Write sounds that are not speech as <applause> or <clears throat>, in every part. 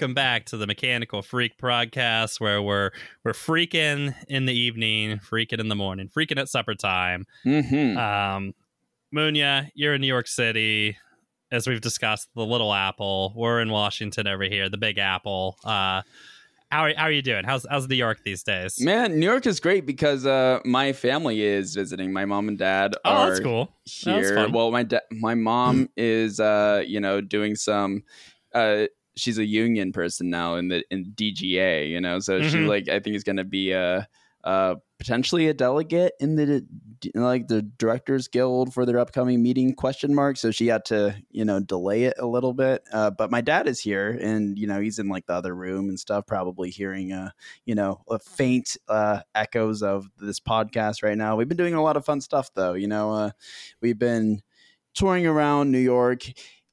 welcome back to the Mechanical Freak podcast, where we're we're freaking in the evening, freaking in the morning, freaking at supper time. Mm-hmm. Um, Munya, you're in New York City, as we've discussed. The Little Apple. We're in Washington over here, the Big Apple. Uh, how are, how are you doing? How's how's New York these days? Man, New York is great because uh, my family is visiting. My mom and dad oh, are that's cool. That's here. fun. well, my da- my mom <clears throat> is uh, you know doing some. Uh, she's a union person now in the in DGA. You know, so she Mhm. like I think is going to be a. Uh, potentially a delegate in the like the directors guild for their upcoming meeting question mark so she had to you know delay it a little bit uh, but my dad is here and you know he's in like the other room and stuff probably hearing uh you know a faint uh echoes of this podcast right now we've been doing a lot of fun stuff though you know uh we've been touring around new york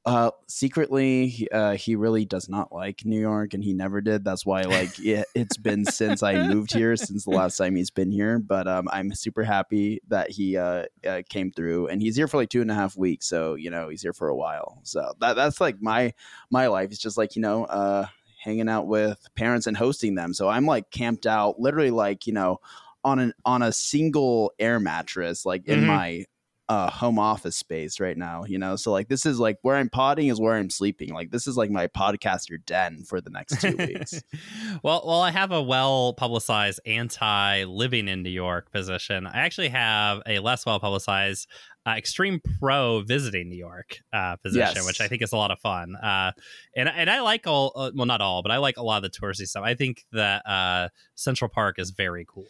uh, secretly, he- uh, he really does not like New York, and he never did. That's why, like, <laughs> it, it's been since I moved here, since the last time he's been here. But um, I'm super happy that he uh, uh, came through, and he's here for like two and a half weeks. So you know, he's here for a while. So that that's like my my life. It's just like you know, uh, hanging out with parents and hosting them. So I'm like camped out, literally like you know, on an on a single air mattress, like in Mhm. my uh home office space right now you know so like this is like where i'm potting is where i'm sleeping like this is like my podcaster den for the next two weeks <laughs> well, well, I have a well publicized anti living in New York position. I actually have a less well publicized uh, extreme pro visiting New York uh, position, Yes. which I think is a lot of fun. Uh, and and I like all, uh, well, not all, but I like a lot of the touristy stuff. I think that uh, Central Park is very cool.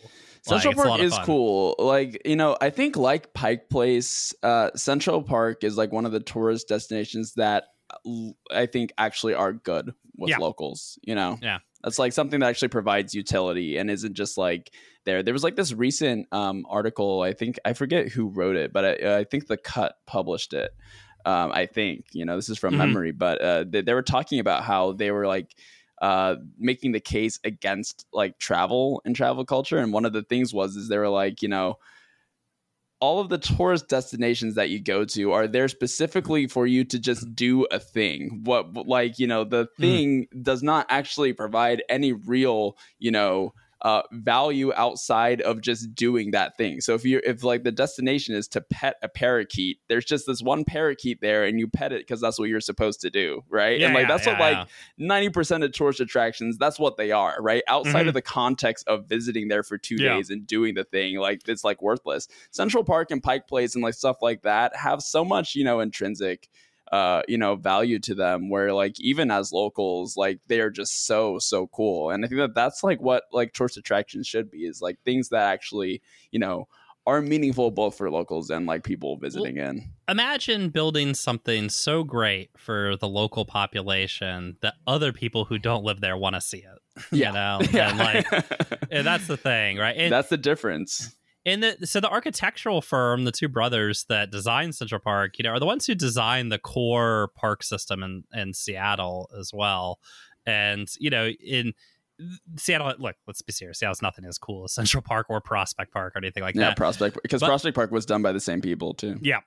Like, Central lot Park is cool. Like, you know, I think like Pike Place, uh, Central Park is like one of the tourist destinations that l- I think actually are good with Yeah. locals, you know? Yeah. That's like something that actually provides utility and isn't just like there. There was like this recent um, article, I think, I forget who wrote it, but I, I think The Cut published it. Um, I think, you know, this is from Mhm. memory, but uh, they, they were talking about how they were like, uh, making the case against like travel and travel culture. And one of the things was is they were like, you know, all of the tourist destinations that you go to are there specifically for you to just do a thing. What like, you know, the thing does not actually provide any real, you know, uh, value outside of just doing that thing. So if you if like the destination is to pet a parakeet, there's just this one parakeet there, and you pet it because that's what you're supposed to do, right? Yeah, and like yeah, that's what yeah, like ninety percent of tourist attractions, that's what they are, right? Outside Mhm. of the context of visiting there for two Yeah. days and doing the thing, like it's like worthless. Central Park and Pike Place and like stuff like that have so much, you know, intrinsic uh you know value to them where like even as locals like they are just so so cool and i think that that's like what like tourist attractions should be is like things that actually you know are meaningful both for locals and like people visiting in Imagine building something so great for the local population that other people who don't live there want to see it. Yeah. You know, <laughs> and like and that's the thing, right? <laughs> That's the difference and the, so the architectural firm, the two brothers that designed Central Park, you know, are the ones who designed the core park system in, in Seattle as well. And, you know, in Seattle, look, let's be serious. Seattle's nothing as cool as Central Park or Prospect Park or anything like yeah that. prospect because prospect park was done by the same people too Yeah.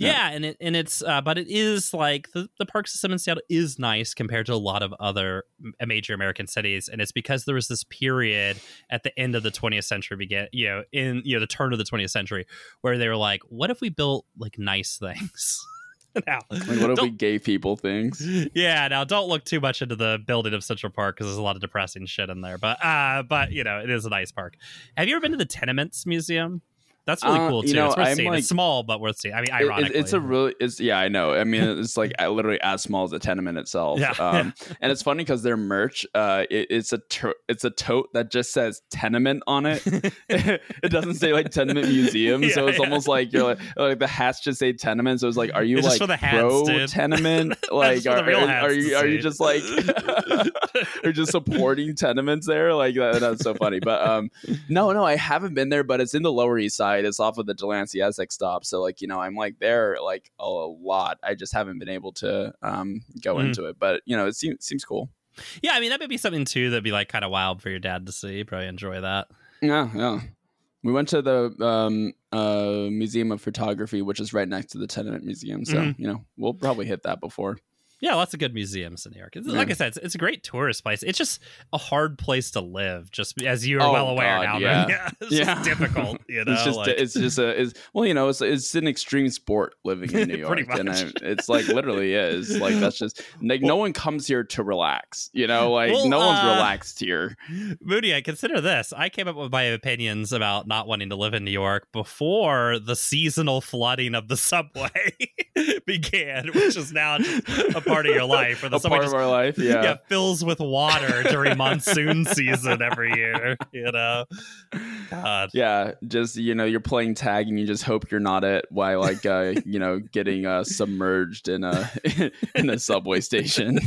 Yeah. Yeah, and it and it's uh, but it is like the, the park system in Seattle is nice compared to a lot of other major American cities, and it's because there was this period at the end of the 20th century, begin you know in you know the turn of the 20th century, where they were like, what if we built like nice things? <laughs> now, like what if we gave people things yeah, now don't look too much into the building of Central Park because there's a lot of depressing shit in there. But uh, but you know it is a nice park. Have you ever been to the Tenements Museum? That's really Uh, cool too. you know, it's worth I'm seeing. like- it's small but worth seeing. I mean, ironically, it's a really it's yeah i know i mean <laughs> it's like literally as small as a tenement itself Yeah, um <laughs> and it's funny because their merch uh it, it's a to- it's a tote that just says tenement on it <laughs> it doesn't say like tenement museum so it's yeah. almost like you're like, like the hats just say tenement so it's like are you It's like for the hats, pro dude. tenement like are, are, are you are you just like <laughs> are just supporting tenements there like that, that's so funny. But um no no i haven't been there but it's in the lower east side. It's off of the delancey essex stop. So like you know i'm like there like a lot. I just haven't been able to um go Mm. into it. But you know it seems seems cool. Yeah, I mean that would be something too that'd be like kind of wild for your dad to see. You'd probably enjoy that. yeah yeah. We went to the um uh museum of photography which is right next to the tenement museum. So Mhm. you know we'll probably hit that before Yeah, lots of good museums in New York. Yeah. Like I said, it's, it's a great tourist place. It's just a hard place to live, just as you are Oh, well aware God, now. yeah. <laughs> Yeah, it's Yeah. just difficult. <laughs> You know, it's just like- it's just a it's well you know it's it's an extreme sport living in <laughs> New York Pretty and much. I, it's like literally is like that's just like no one comes here to relax you know like Well, no one's uh, relaxed here Moody, I consider this. I came up with my opinions about not wanting to live in New York before the seasonal flooding of the subway began, which is now just a part of your life. Where <laughs> the a part just of our life <laughs> yeah, yeah. fills with water during <laughs> monsoon season every year. You know, God. Yeah, just you know, you're playing tag and you just hope you're not it while like uh, you know getting uh, submerged in a in a subway station.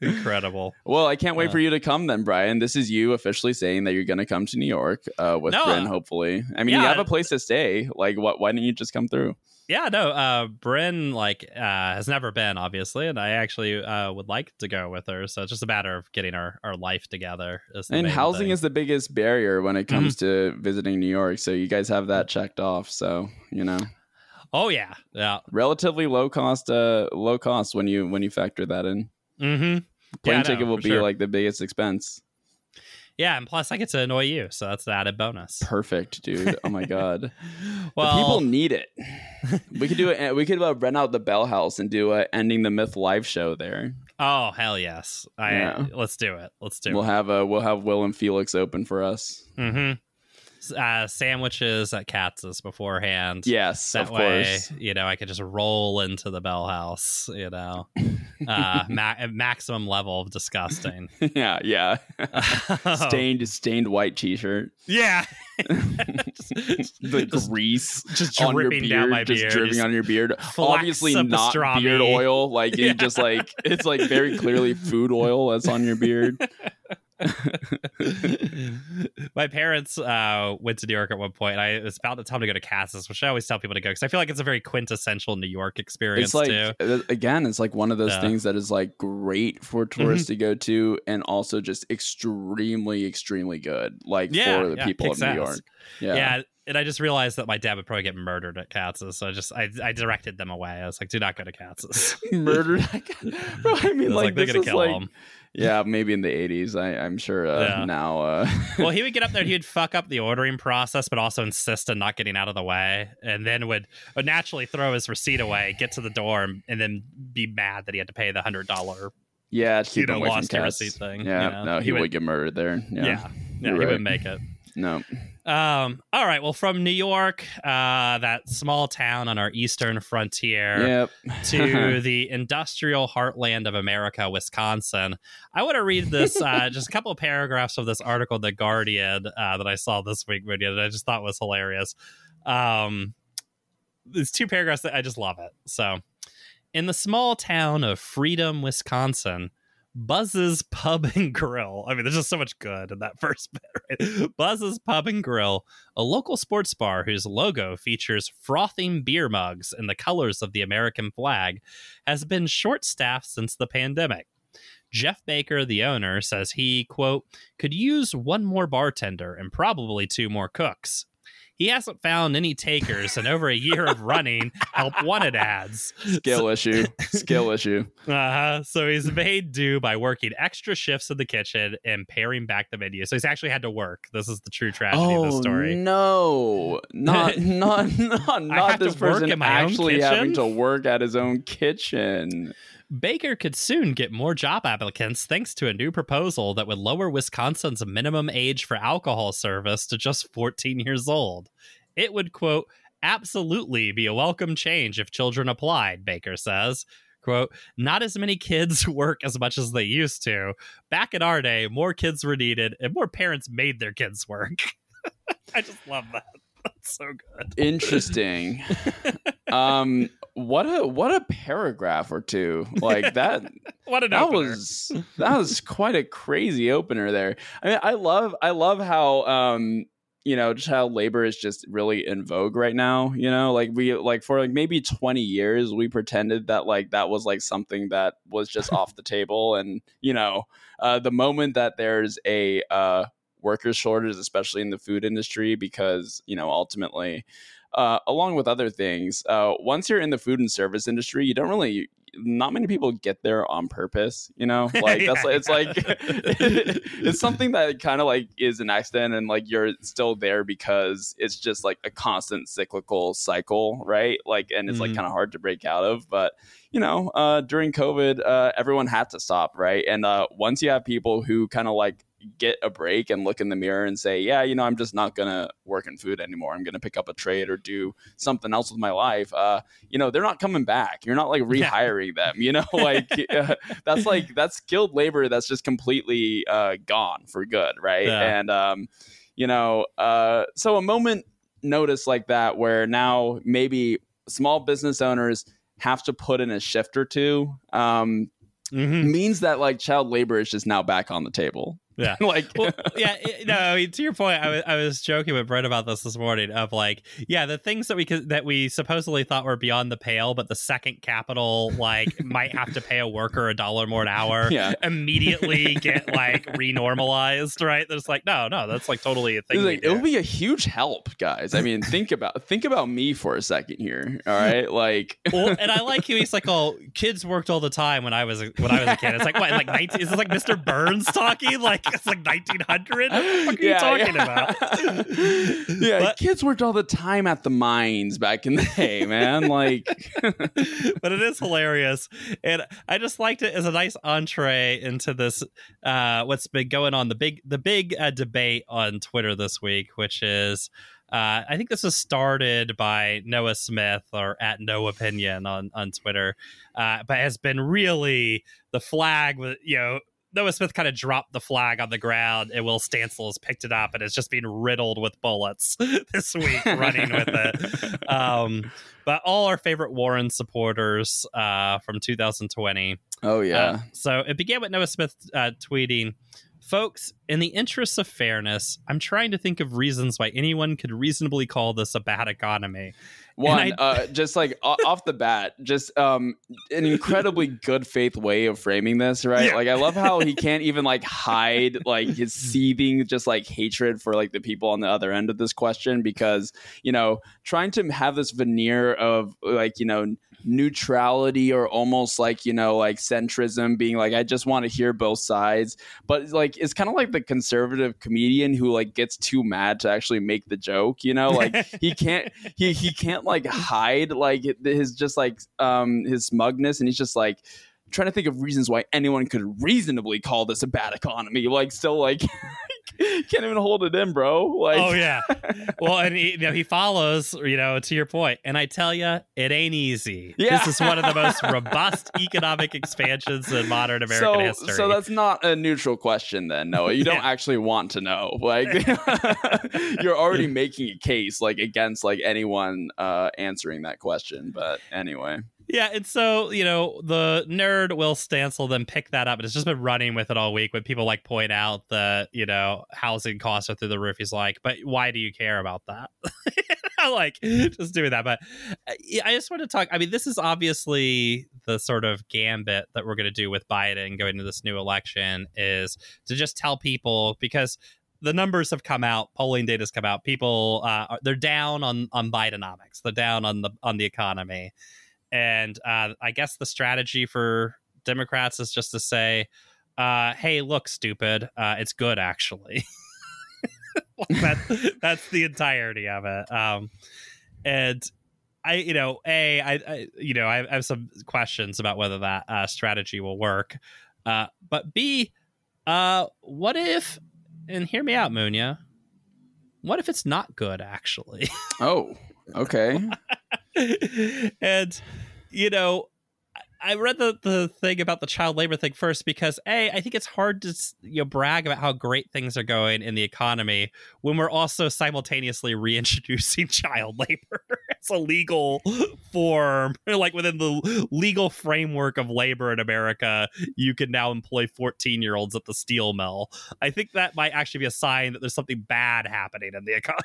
Incredible. well, I can't wait Uh. for you to come then, Brian. This is you officially saying that you're going to come to New York uh, with No, Bryn. uh, Hopefully, I mean, you have a place to stay. Like, what? Why didn't you just come through? Yeah, no, uh Bryn like uh has never been, obviously, and I actually uh would like to go with her. So it's just a matter of getting our, our life together. And housing thing. is the biggest barrier when it Mm-hmm. comes to visiting New York. So you guys have that checked off. So you know, Oh yeah. Yeah. relatively low cost. Uh, low cost when you when you factor that in. Mm-hmm. Plane Yeah, ticket no, will be sure. like the biggest expense. Yeah, and plus I get to annoy you, so that's the added bonus. Perfect, dude. Oh my god, <laughs> Well, the people need it. <laughs> We could do it. We could uh, rent out the Bell House and do a ending the myth live show there. oh hell yes, I Yeah. let's do it. Let's do We'll it. have a we'll have Will and Felix open for us. mm-hmm. Uh, sandwiches at Katz's beforehand. Yes, that of way, course. you know, I could just roll into the Bell House. You know, <laughs> uh, ma- maximum level of disgusting. <laughs> yeah, yeah. <laughs> stained stained white T-shirt. yeah, the just, grease just on your dripping beard, down my beard, just dripping just- on your beard. Obviously not pastrami. beard oil. Like Yeah. you just like it's like very clearly food oil that's on your beard. <laughs> my parents uh, went to New York at one point. I was about the time to go to Katz's, which I always tell people to go because I feel like it's a very quintessential New York experience It's like too. uh, again, it's like one of those Yeah. things that is like great for Mm-hmm. tourists to go to, and also just extremely, extremely good. Like Yeah, for the yeah, people of New. York. Yeah. Yeah. and I just realized that my dad would probably get murdered at Katz's, so I just I, I directed them away. I was like, "Do not go to Katz's." <laughs> Murdered. <laughs> Bro, I I mean, was like, like, they're gonna kill like, him. Yeah, maybe in the '80s. I, I'm sure uh, Yeah. now. Uh, <laughs> well, he would get up there and he would fuck up the ordering process, but also insist on not getting out of the way, and then would, would naturally throw his receipt away, get to the door, and, and then be mad that he had to pay the hundred dollar. yeah, keep You know, him away from lost your receipt thing, Yeah, you know? no, he, He would, would- get murdered there. Yeah, Yeah, yeah, You're he right. wouldn't make it. no, Um, all right. Well, from New York, uh, that small town on our eastern frontier, yep. to <laughs> the industrial heartland of America, Wisconsin. I want to read this, uh, <laughs> just a couple of paragraphs of this article, The Guardian, uh, that I saw this week, video that I just thought was hilarious. Um, there's two paragraphs that I just love it. So, in the small town of Freedom, Wisconsin, Buzz's Pub and Grill. I mean, there's just so much good in that <laughs> first bit. Right? Buzz's Pub and Grill, a local sports bar whose logo features frothing beer mugs in the colors of the American flag, has been short staffed since the pandemic. Jeff Baker, the owner, says he, quote, could use one more bartender and probably two more cooks. He hasn't found any takers in over a year of running help wanted ads. Skill issue. Skill <laughs> issue. Uh-huh. So he's made do by working extra shifts in the kitchen and paring back the menu. So he's actually had to work. This is the true tragedy of the Oh story. no! Not <laughs> not not not this person in my own actually having to work at his own kitchen. Baker could soon get more job applicants thanks to a new proposal that would lower Wisconsin's minimum age for alcohol service to just 14 years old. It would, quote, absolutely be a welcome change if children applied, Baker says. Quote, not as many kids <laughs> work as much as they used to. Back in our day, more kids were needed and more parents made their kids work. <laughs> I just love that. That's so good. Interesting. <laughs> um, what a what a paragraph or two like <laughs> that. What an that opener. was that was quite a crazy opener there. I mean, I love I love how um you know just how labor is just really in vogue right now. You know, like we like for like maybe twenty years we pretended that like that was like something that was just off the table, and you know, uh, the moment that there's a uh worker shortage, especially in the food industry, because you know ultimately. Uh, along with other things, uh, once you're in the food and service industry, you don't really not many people get there on purpose you know <laughs> like that's yeah. it's like <laughs> it's something that kind of like is an accident and like you're still there because it's just like a constant cyclical cycle right like and it's mm-hmm. like kind of hard to break out of but you know uh during covid uh everyone had to stop right and uh once you have people who kind of like get a break and look in the mirror and say, yeah, you know, I'm just not going to work in food anymore. I'm going to pick up a trade or do something else with my life. Uh, you know, they're not coming back. You're not like <laughs> rehiring yeah. them, you know, <laughs> like <laughs> uh, that's like, that's skilled labor that's just completely uh, gone for good. Right. Yeah. And, um, you know, uh, so a moment notice like that where now maybe small business owners have to put in a shift or two um, mm-hmm. means that like child labor is just now back on the table yeah. <laughs> like, well, yeah, no, I mean, to your point, I was, I was joking with Brett about this this morning of like, yeah, the things that we could, that we supposedly thought were beyond the pale, but the second capital, like, <laughs> might have to pay a worker a dollar more an hour, <laughs> yeah. immediately get like renormalized, right? There's like, no, no, that's like totally a thing. Like, it'll be a huge help, guys. I mean, think about, think about me for a second here. All right. Like, well, and I like how he's like, oh, kids worked all the time when I was, when I was a kid. It's like, what, like 19, is this like Mr. Burns talking? Like, it's like 1900. What are yeah, you talking yeah. about? <laughs> yeah, but, kids worked all the time at the mines back in the day, man. Like, <laughs> but it is hilarious, and I just liked it as a nice entree into this. Uh, what's been going on the big the big uh, debate on Twitter this week, which is. Uh, I think this was started by Noah Smith or at Noahpinion on on Twitter, uh, but has been really the flag with you know Noah Smith kind of dropped the flag on the ground, and Will Stancil has picked it up and it's just been riddled with bullets <laughs> this week, running with it. <laughs> Um, but all our favorite Warren supporters uh, from 2020. Oh yeah. Uh, so it began with Noah Smith uh, tweeting. Folks, in the interests of fairness, I'm trying to think of reasons why anyone could reasonably call this a bad economy. One, I, uh, just like off the bat, just um, an incredibly good faith way of framing this, right? Yeah. Like, I love how he <laughs> can't even like hide like his seething, just like hatred for like the people on the other end of this question because you know, trying to have this veneer of like you know neutrality or almost like you know like centrism being like i just want to hear both sides but like it's kind of like the conservative comedian who like gets too mad to actually make the joke you know like <laughs> he can't he he can't like hide like his just like um his smugness and he's just like trying to think of reasons why anyone could reasonably call this a bad economy. Like, still, like, <laughs> <laughs> can't even hold it in, bro. Like, oh yeah. <laughs> Well, and he, you know, he follows, you know, to your point, and I tell you, it ain't easy. Yeah. This is one of the most <laughs> robust economic expansions in modern American so, history. So that's not a neutral question, then, Noah. You don't yeah. actually want to know. Like, you're already making a case like against like anyone uh, answering that question. But anyway. Yeah, and so you know the nerd Will Stancil then picked that up, and it's just been running with it all week. When people like point out that you know housing costs are through the roof, he's like, "But why do you care about that?" <laughs> like just doing that. But uh, I just want to talk. I mean, this is obviously the sort of gambit that we're going to do with Biden going into this new election is to just tell people because the numbers have come out polling data's come out people uh, they're down on on bidenomics they're down on the on the economy and uh, I guess the strategy for Democrats is just to say, uh, "Hey, look, stupid, uh, it's good actually." <laughs> that, <laughs> that's the entirety of it. Um, and I, you know, a, I, I you know, I, I, have some questions about whether that uh, strategy will work. Uh, but B, uh, what if? And hear me out, Munya. What if it's not good actually? <laughs> oh, okay. <laughs> and you know, I read the, the thing about the child labor thing first because a I think it's hard to you know brag about how great things are going in the economy when we're also simultaneously reintroducing <laughs> child labor as a legal form <laughs> like within the legal framework of labor in America you can now employ 14 year olds at the steel mill I think that might actually be a sign that there's something bad happening in the economy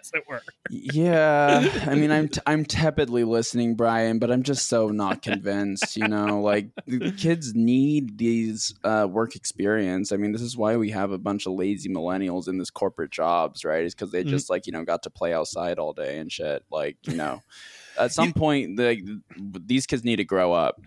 as it were. yeah, I mean, I'm <laughs> t- I'm tepidly listening, Brian, but I'm just so not convinced. You know, like the kids need these uh, work experience. I mean, this is why we have a bunch of lazy millennials in this corporate jobs, right? Is because they Mhm. just like you know got to play outside all day and shit. Like you know, at some point, the, these kids need to grow up.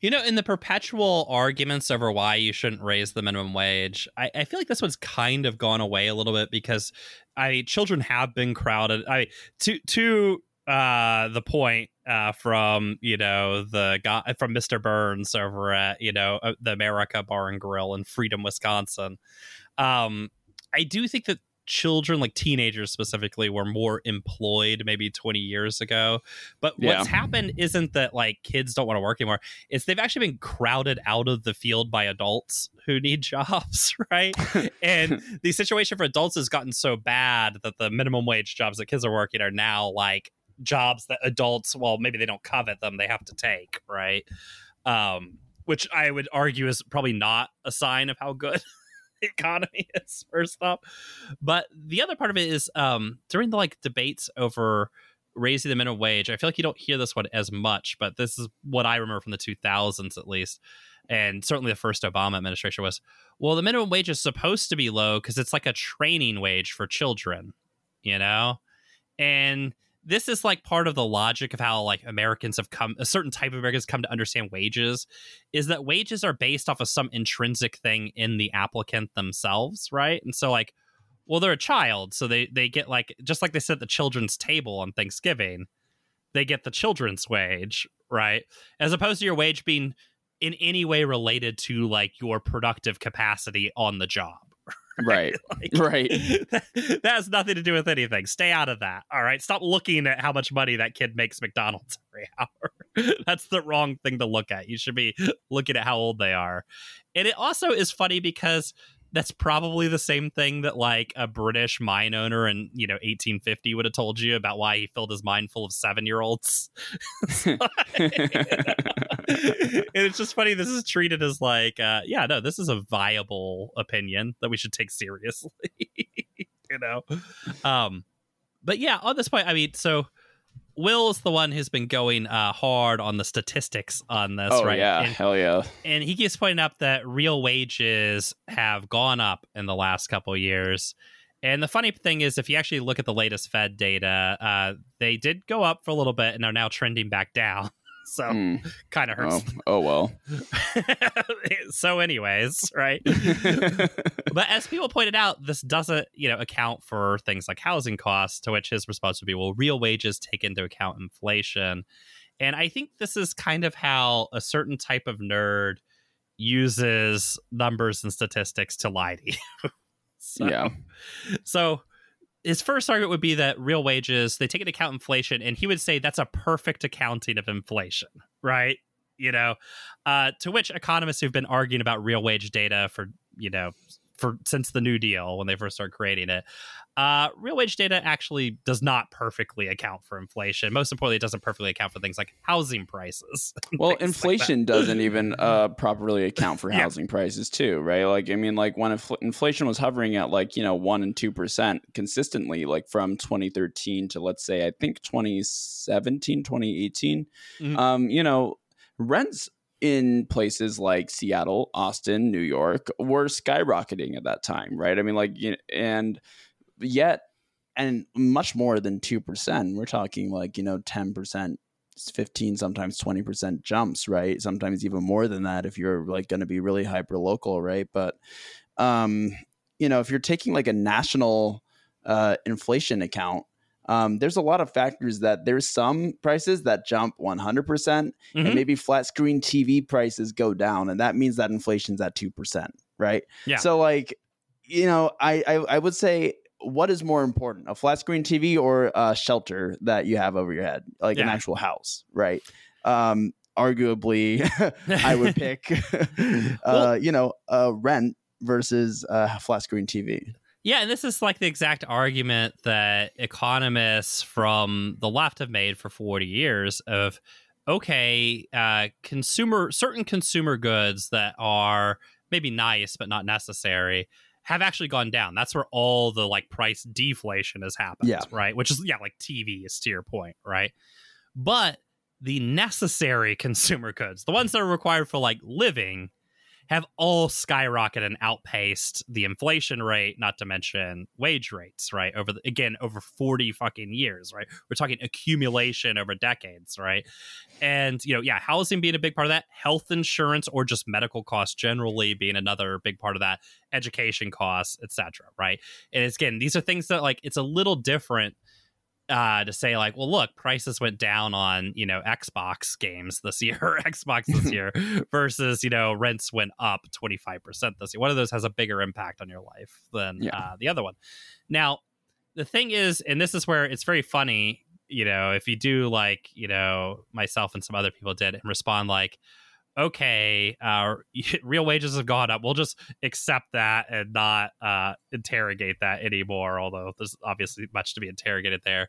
You know, in the perpetual arguments over why you shouldn't raise the minimum wage, I, I feel like this one's kind of gone away a little bit because I children have been crowded. I to to uh the point uh from you know the guy from Mr. Burns over at you know uh, the America Bar and Grill in Freedom, Wisconsin. Um, I do think that children like teenagers specifically were more employed maybe 20 years ago. But what's happened isn't that like kids don't want to work anymore. It's they've actually been crowded out of the field by adults who need <laughs> jobs right? <laughs> And the situation for adults has gotten so bad that the minimum wage jobs that kids are working are now like jobs that adults well maybe they don't covet them they have to take right? Um which i would argue is probably not a sign of how good <laughs> economy is first off. But the other part of it is um during the like debates over raising the minimum wage i feel like you don't hear this one as much but this is what i remember from the 2000s at least and certainly the first obama administration was well the minimum wage is supposed to be low because it's like a training wage for children you know? And this is like part of the logic of how like americans have come a certain type of americans come to understand wages is that wages are based off of some intrinsic thing in the applicant themselves right? And so like well they're a child so they they get like just like they at the children's table on thanksgiving they get the children's wage right? As opposed to your wage being in any way related to like your productive capacity on the job <laughs> Right. <laughs> like, Right. that, that has nothing to do with anything. Stay out of that. All right. Stop looking at how much money that kid makes McDonald's <laughs> every hour. That's the wrong thing to look at. You should be looking at how old they are. And it also is funny because that's probably the same thing that like a British mine owner in, you know, 1850 would have told you about why he filled his mine full of seven year olds. <laughs> and it's just funny. This is treated as like, uh, yeah, no, this is a viable opinion that we should take seriously. <laughs> you know, um, but yeah, on this point, I mean, so Will's the one who's been going uh, hard on the statistics on this, oh right? yeah, And, hell yeah. and he keeps pointing out that real wages have gone up in the last couple of years. And the funny thing is, if you actually look at the latest Fed data, uh, they did go up for a little bit and are now trending back down. So Mm. kind of hurts. Oh, oh well. <laughs> so, anyways, right? <laughs> but as people pointed out, this doesn't, you know, account for things like housing costs. To which his response would be, "Well, real wages take into account inflation." And I think this is kind of how a certain type of nerd uses numbers and statistics to lie to you. <laughs> so, Yeah. So his first argument would be that real wages they take into account inflation, and he would say that's a perfect accounting of inflation, right? You know, uh, to which economists who've been arguing about real wage data for you know for since the New Deal when they first started creating it, uh, real wage data actually does not perfectly account for inflation. Most importantly, it doesn't perfectly account for things like housing prices. <laughs> Well, things like inflation doesn't even <laughs> uh, properly account for <laughs> Yeah. housing prices too, right? Like, I mean, like when infl- inflation was hovering at like you know one and two percent consistently, like from 2013 to let's say I think 2017, 2018, Mhm. um, you know, rents in places like Seattle, Austin, New York were skyrocketing at that time, right? I mean, like, you and yet, and much more than two percent. We're talking like you know ten percent 15 sometimes 20% jumps right sometimes even more than that if you're like going to be really hyper local right but um you know if you're taking like a national uh inflation account um there's a lot of factors that there's some prices that jump 100% Mhm. and maybe flat screen TV prices go down and that means that inflation's at 2% right Yeah. so like you know I, I i would say what is more important a flat screen tv or a shelter that you have over your head like an actual house right um arguably <laughs> i would <laughs> pick <laughs> uh Well- you know uh rent versus uh flat screen tv Yeah, and this is like the exact argument that economists from the left have made for 40 years of okay, uh, consumer certain consumer goods that are maybe nice but not necessary have actually gone down. That's where all the like price deflation has happened, Yeah. right? Which is yeah, like TVs to your point, right? But the necessary <laughs> consumer goods, the ones that are required for like living, have all skyrocketed and outpaced the inflation rate, not to mention wage rates, right? Over the, again, over 40 fucking years, right? We're talking accumulation over decades, right? And, you know, yeah, housing being a big part of that, health insurance or just medical costs generally being another big part of that, education costs, etc. right? And it's, again, these are things that like it's a little different uh, to say like, well, look, prices went down on you know Xbox games this year, <laughs> or Xbox this <laughs> year, versus you know rents went up twenty five percent this year. One of those has a bigger impact on your life than Yeah. uh, the other one. Now, the thing is, and this is where it's very funny. You know, if you do like you know myself and some other people did and respond like. Okay, uh, <laughs> real wages have gone up. We'll just accept that and not uh, interrogate that anymore. Although there's obviously much to be interrogated there.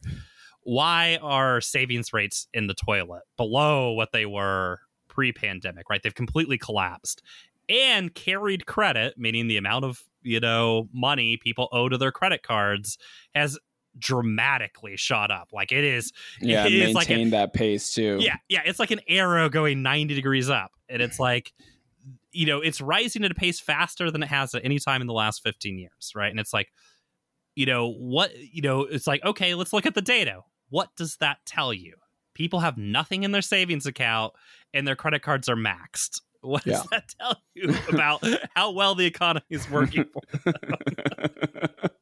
Why are savings rates in the toilet below what they were pre-pandemic? Right, they've completely collapsed, and carried credit, meaning the amount of you know money people owe to their credit cards, has dramatically shot up. Like it is Yeah, It is like a- maintain that pace too. yeah, yeah, it's like an arrow going 90 degrees up. And it's like, you know, it's rising at a pace faster than it has at any time in the last 15 years, right? And it's like, you know, what, you know, it's like, okay, let's look at the data. What does that tell you? People have nothing in their savings account and their credit cards are maxed. What does Yeah. that tell you <laughs> about how well the economy is working for <laughs>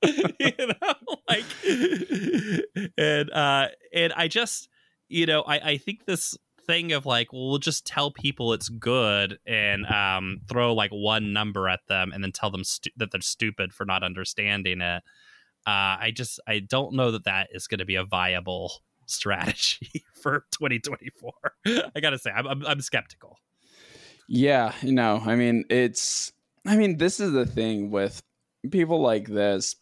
<laughs> you know like and uh and i just you know i i think this thing of like well, we'll just tell people it's good and um throw like one number at them and then tell them stu- that they're stupid for not understanding it uh i just i don't know that that is going to be a viable strategy <laughs> for 2024 <laughs> i gotta say i'm, I'm, I'm skeptical Yeah, no, I mean, it's, I mean, this is the thing with people like this.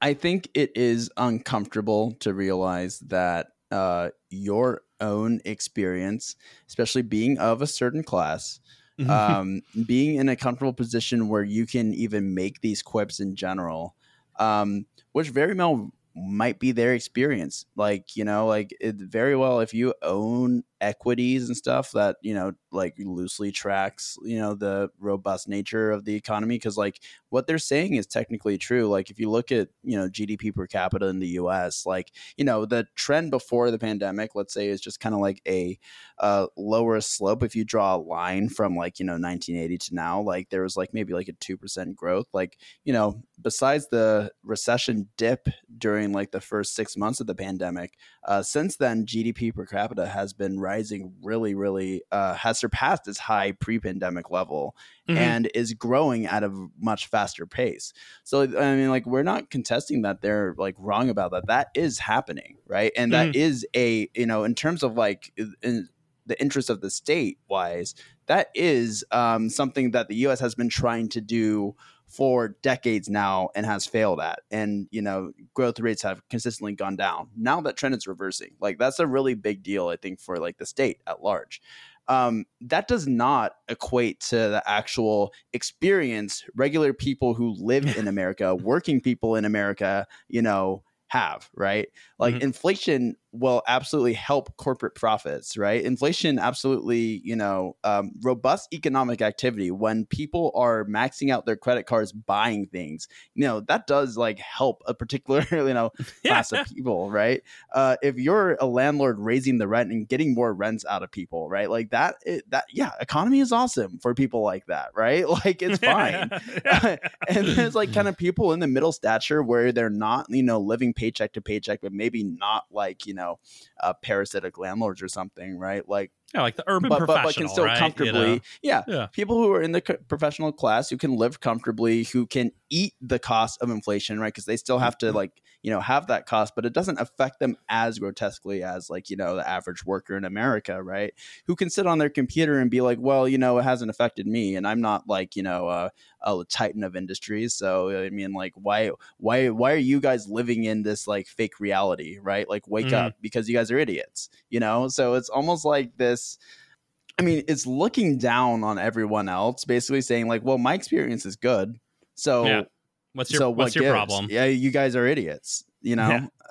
I think it is uncomfortable to realize that uh, your own experience, especially being of a certain class, um, being in a comfortable position where you can even make these quips in general, um, which very well might be their experience. Like, you know, like it very well if you own equities and stuff that, you know, like loosely tracks, you know, the robust nature of the economy. Cause like what they're saying is technically true. Like if you look at, you know, GDP per capita in the US, like, you know, the trend before the pandemic, let's say, is just kind of like a uh, lower slope. If you draw a line from like, you know, 1980 to now, like there was like maybe like a 2% growth. Like, you know, besides the recession dip during like the first six months of the pandemic, uh, since then, GDP per capita has been rising really, really, uh, has surpassed its high pre pandemic level Mhm. and is growing at a much faster pace. So, I mean, like, we're not contesting that they're like wrong about that. That is happening, right? And that is a, you know, in terms of like, in, the interest of the state wise, that is um, something that the U.S. has been trying to do for decades now and has failed at. And you know, growth rates have consistently gone down. Now that trend is reversing. Like that's a really big deal, I think, for like the state at large. Um, that does not equate to the actual experience regular people who live <laughs> in America, working people in America, you know, have, right? Like Mhm. inflation will absolutely help corporate profits, right? Inflation absolutely, you know, um, robust economic activity when people are maxing out their credit cards buying things, you know, that does like help a particular, <laughs> you know, <laughs> class of people, right? Uh, if you're a landlord raising the rent and getting more rents out of people, right? Like that, it, that, yeah, economy is awesome for people like that, right? <laughs> Like it's fine and there's like kind of people in the middle stature where they're not, you know, living paycheck to paycheck, but maybe not like, you know, uh, parasitic landlords or something, right? Like, yeah, like the urban but, professional, but can still right? You comfortably, know? yeah, Yeah. people who are in the co- professional class who can live comfortably, who can eat the cost of inflation, right? Because they still have to like, you know, have that cost, but it doesn't affect them as grotesquely as like, you know, the average worker in America, right? Who can sit on their computer and be like, well, you know, it hasn't affected me, and I'm not like, you know, uh, a titan of industries. So I mean, like, why, why, why are you guys living in this like fake reality, right? Like, wake Mhm. up because you guys are idiots, you know? So it's almost like this. I mean, it's looking down on everyone else, basically saying like, "Well, my experience is good, So Yeah. What's your so what's what your gives? problem? Yeah, you guys are idiots. You know. <laughs>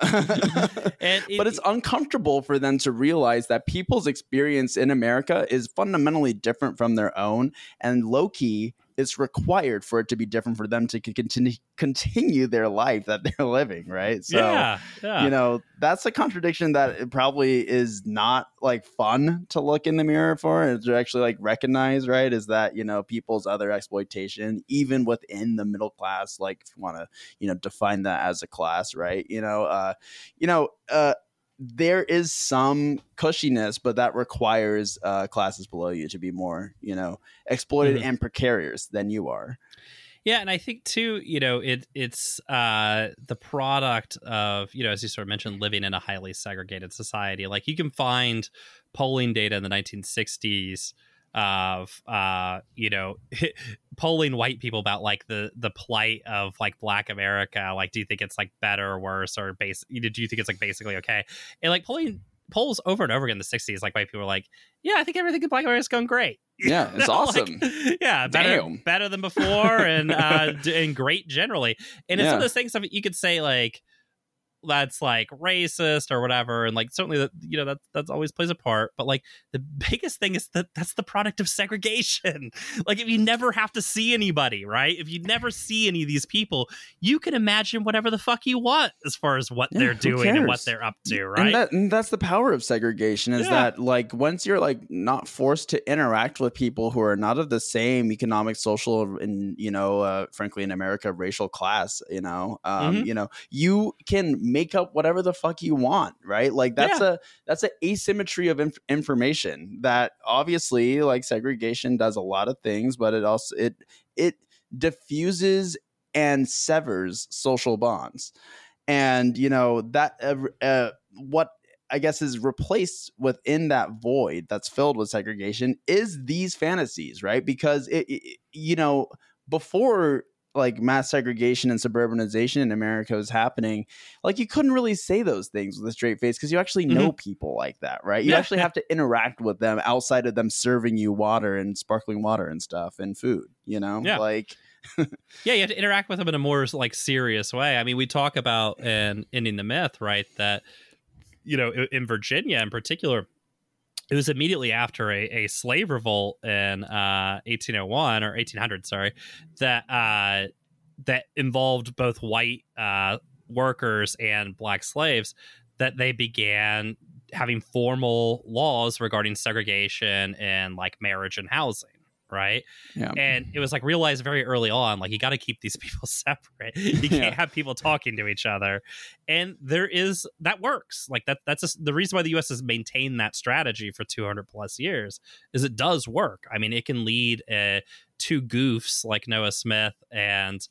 And it- but it's uncomfortable for them to realize that people's experience in America is fundamentally different from their own, and low key, it's required for it to be different for them to continue continue their life that they're <laughs> living, right? So, yeah, yeah. you know, that's a contradiction that it probably is not like fun to look in the mirror for and to actually like recognize, right? Is that, you know, people's other exploitation, even within the middle class, like if you want to, you know, define that as a class, right? You know, uh, you know, uh, there is some cushiness, but that requires uh, classes below you to be more, you know, exploited Mhm. and precarious than you are. Yeah, and I think too, you know, it it's uh the product of, you know, as you sort of mentioned, living in a highly segregated society. Like you can find polling data in the 1960s of uh, you know, <laughs> polling white people about like the the plight of like black America. Like, do you think it's like better or worse or base do you think it's like basically okay? And like polling polls over and over again in the 60s, like white people were like, Yeah, I think everything in black America is going great. Yeah, it's <laughs> awesome. Like, <laughs> yeah, better, Damn. better than before, and uh, and great generally. And it's one of those things you could say like that's like racist or whatever, and like certainly that you know that that's always plays a part. But like the <laughs> biggest thing is that that's the product of segregation. <laughs> like if you never have to see anybody, right? If you never see any of these people, you can imagine whatever the fuck you want as far as what Yeah, they're doing and what they're up to, right? And, that, and that's the power of segregation is Yeah. that like once you're like not forced to interact with people who are not of the same economic, social, and you know, uh, frankly, in America, racial class, you know, um, Mhm. you know, you can make up whatever the fuck you want, right? Like that's a that's an asymmetry of inf- information that obviously like segregation does a lot of things, but it also it it diffuses and severs social bonds. And you know that uh, uh, what i guess is replaced within that void that's filled with segregation is these fantasies right? Because it, it you know before like mass segregation and suburbanization in america was happening like you couldn't really say those things with a straight face because you actually mm-hmm. know people like that right you Yeah. actually have to interact with them outside of them serving you water and sparkling water and stuff and food you know Yeah. like <laughs> yeah you have to interact with them in a more like serious way i mean we talk about and ending the myth right that you know in virginia in particular it was immediately after a, a slave revolt in uh 1801 or 1800 sorry that uh that involved both white uh workers and black slaves that they began having formal laws regarding segregation and like marriage and housing right? Yeah. And it was like realized very early on like you got to keep these <laughs> people separate. You can't Yeah. have people talking to each other. And there is that works. Like that that's a, the reason why the us has maintained that strategy for 200 plus years is it does work. I mean it can lead uh, two goofs like noah smith and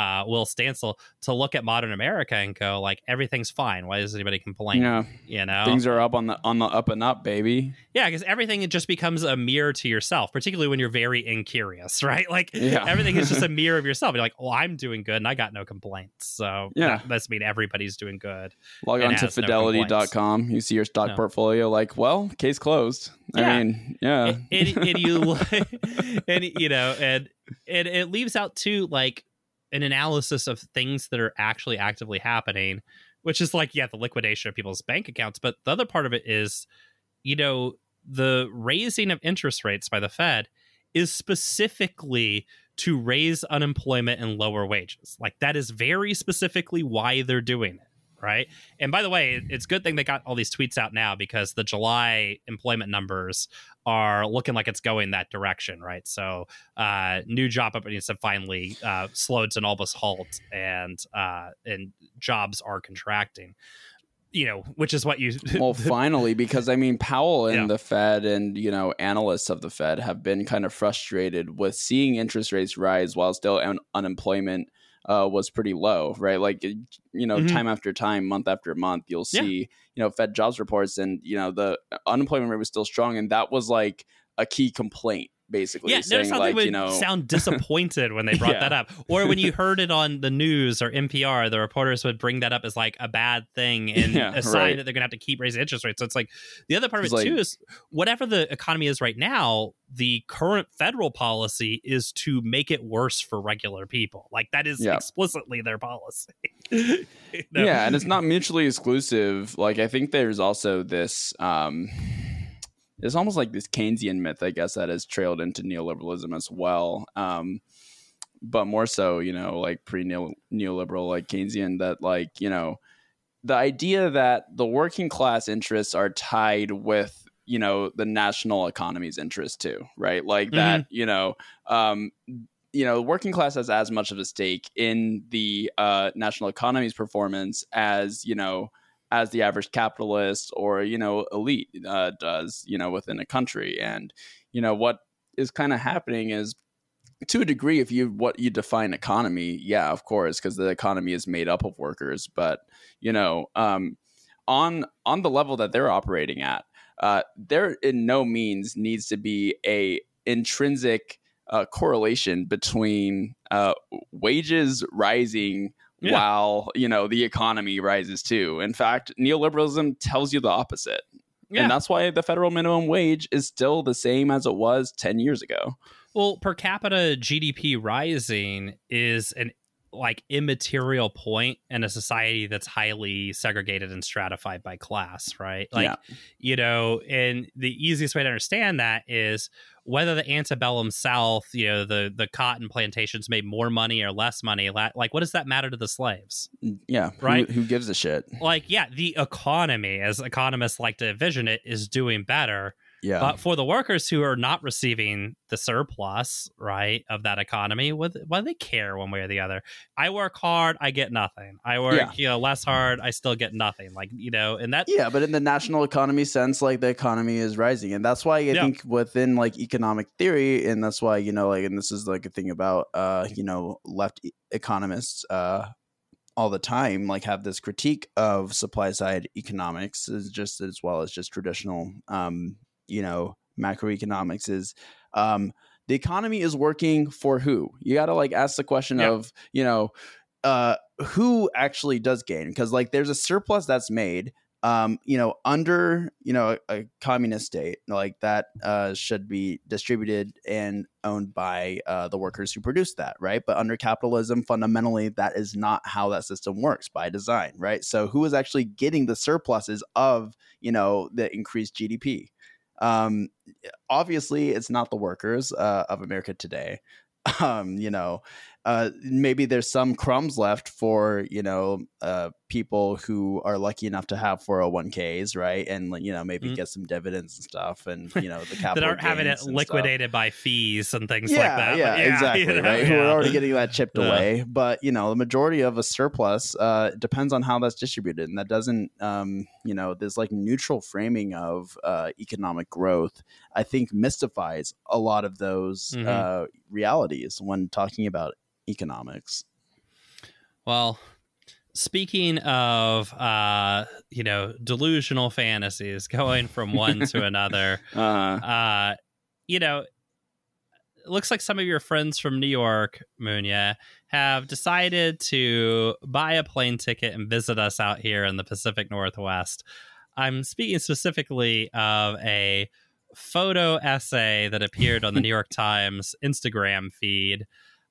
uh, Will Stancil to look at modern America and go like everything's fine. Why does anybody complain? yeah You know, things are up on the on the up and up baby yeah, because everything just becomes a mirror to yourself, particularly when you're very incurious, <laughs> right? Like Yeah. everything is just a <laughs> mirror of yourself. You're like, well, I'm doing good and I got no complaints. So Yeah. that must mean everybody's doing good. log on to has no fidelity.com you see your stock No. portfolio like well case closed Yeah. i mean yeah and, and, and you <laughs> and you know and and it leaves out too like an analysis of things that are actually actively happening which is like yeah the liquidation of people's bank accounts but the other part of it is you know the raising of interest rates by the fed is specifically to raise unemployment and lower wages. Like that is very specifically why they're doing it right? And by the way it's a good thing they got all these tweets out now because the july employment numbers are looking like it's going that direction, right? So, uh, new job openings have finally uh, slowed to an almost halt, and uh, and jobs are contracting. You know, which is what you <laughs> well finally because i mean powell and Yeah. the fed and you know analysts of the fed have been kind of frustrated with seeing interest rates rise while still un- unemployment uh, was pretty low right like you know Mhm. time after time month after month you'll Yeah. see you know fed jobs reports and you know the unemployment rate was still strong and that was like a key complaint basically. Yeah, saying notice how like, they would you know, <laughs> sound disappointed when they brought Yeah. that up, or when you heard it on the news or NPR, the reporters would bring that up as like a bad thing <laughs> and Yeah, a sign right. that they're going to have to keep raising interest rates. So it's like the other part of it It's too is whatever the economy is right now, the current federal policy is to make it worse for regular people. Like that is Yeah. explicitly their policy. <laughs> You know? Yeah, and it's not mutually exclusive. Like I think there's also this um it's almost like this Keynesian myth, I guess, that has trailed into neoliberalism as well. Um but more so, you know, like pre neoliberal, like Keynesian, that like, you know, the idea that the working class interests are tied with, you know, the national economy's interest too, right? Like that, you know, um, you know, working class has as much of a stake in the uh, national economy's performance as you know, as the average capitalist or you know, elite uh, does, you know, within a country. And you know, what is kind of happening is, to a degree, if you what you define economy, yeah, of course, because the economy is made up of workers. But you know, um, on on the level that they're operating at, uh, there in no means needs to be a intrinsic uh, correlation between uh, wages rising Yeah. while you know the economy rises too. In fact, neoliberalism tells you the opposite, Yeah. and that's why the federal minimum wage is still the same as it was ten years ago. Well, per capita GDP rising is an like immaterial point in a society that's highly segregated and stratified by class, right? Like, Yeah. you know, and the easiest way to understand that is whether the antebellum South, you know, the the cotton plantations made more money or less money. Like, what does that matter to the slaves? Mm, yeah, who- Right. Who, gives a shit? Like, yeah, the economy, as economists like to envision it, is doing better. Yeah, But for the workers who are not receiving the surplus, right, of that economy, what, what do they care one way or the other? I work hard, I get nothing. I work, Yeah. you know, less hard, I still get nothing. Like, you know, and that, Yeah, but in the national economy sense, like the economy is rising, and that's why I Yeah. think within like economic theory, and that's why you know, like, and this is like a thing about uh, you know, left economists uh, all the time, like, have this critique of supply side economics, is just as well as just traditional, um, you know, macroeconomics is. Um, the economy is working for who? You got to like ask the question Yeah. of, you know, uh, who actually does gain? Because like there's a surplus that's made um, you know, under you know a, a communist state like that uh, should be distributed and owned by uh, the workers who produce that, right? But under capitalism, fundamentally, that is not how that system works by design, right? So, who is actually getting the surpluses of you know the increased GDP? Um, obviously, it's not the workers uh, of America today. <laughs> Um, you know, uh, maybe there's some crumbs left for you know uh, people who are lucky enough to have 401ks, right? And you know maybe Mhm. get some dividends and stuff, and <laughs> you know the capital that aren't having it and stuff. liquidated by fees and things Yeah, like that. yeah, But <laughs> exactly, you know, right? Who are already getting that chipped Yeah. away. But you know, the majority of a surplus uh, depends on how that's distributed, and that doesn't, um, you know, this like neutral framing of uh, economic growth. I think mystifies a lot of those Mhm. uh, realities when talking about economics. Well, speaking of uh, you know, delusional fantasies going from one to <laughs> another, Uh, uh, you know, it looks like some of your friends from New York, Munya, have decided to buy a plane ticket and visit us out here in the Pacific Northwest. I'm speaking specifically of a photo essay that appeared on the New York <laughs> Times Instagram feed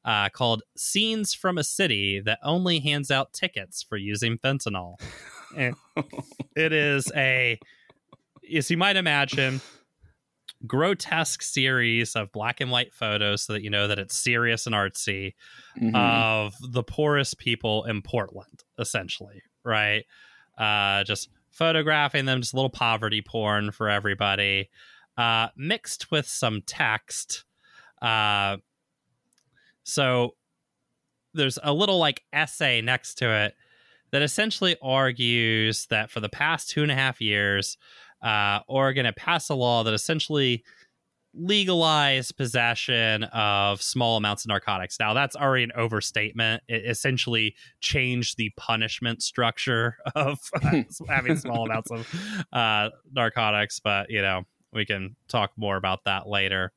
uh, called Scenes from a City That Only Hands Out Tickets for Using Fentanyl. And it is a, as you might imagine, grotesque series of black and white photos so that you know that it's serious and artsy mhm. of the poorest people in Portland, essentially, right? Uh, just photographing them, just a little poverty porn for everybody, uh, mixed with some text. Uh, so there's a little like essay next to it that essentially argues that for the past two and a half years, uh, Oregon had passed a law that essentially legalized possession of small amounts of narcotics. Now, that's already an overstatement. It essentially changed the punishment structure <laughs> of <laughs> uh, having small amounts of uh, narcotics, but you know, we can talk more about that later.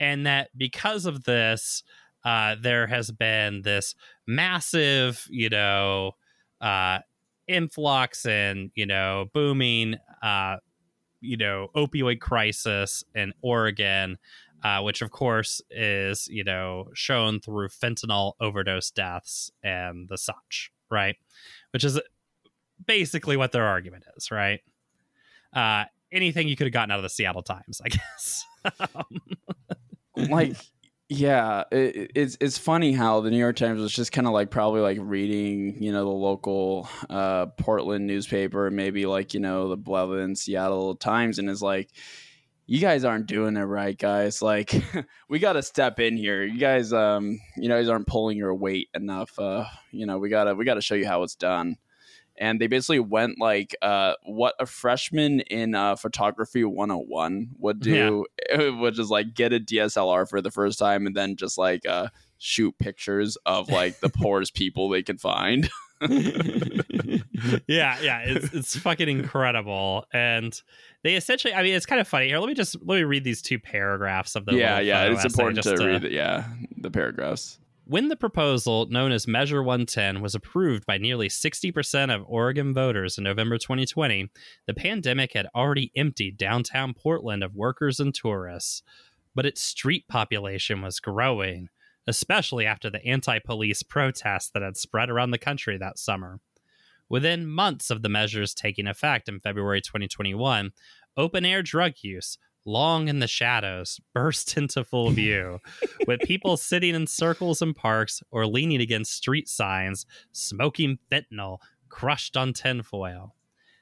and that because of this, uh, there has been this massive, you know, uh, influx and you know booming, uh, you know, opioid crisis in Oregon. Uh, which of course is you know shown through fentanyl overdose deaths and the such, right? Which is basically what their argument is, right? Uh, anything you could have gotten out of the Seattle Times, I <laughs> guess. like yeah it, it's it's funny how the new york times was just kind of like probably like reading you know the local uh portland newspaper maybe like you know the Blevin seattle times and is like you guys aren't doing it right guys. Like <laughs> we got to step in here. You guys um you guys aren't pulling your weight enough uh you know we gotta we gotta show you how it's done and they basically went like uh, what a freshman in uh, photography 101 would do yeah. <laughs> would just like get a dslr for the first time and then just like uh, shoot pictures of like the <laughs> poorest people they can find. <laughs> Yeah yeah it's, it's fucking incredible. And they essentially i mean it's kind of funny. Here let me just let me read these two paragraphs of the yeah yeah it's important to, to read it yeah the paragraphs when the proposal, known as Measure 110, was approved by nearly 60% of Oregon voters in November 2020, the pandemic had already emptied downtown Portland of workers and tourists. But its street population was growing, especially after the anti police protests that had spread around the country that summer. Within months of the measures taking effect in February 2021, open air drug use, long in the shadows, <laughs> burst into full view, with people <laughs> sitting in circles in parks or leaning against street signs, smoking fentanyl crushed on tinfoil.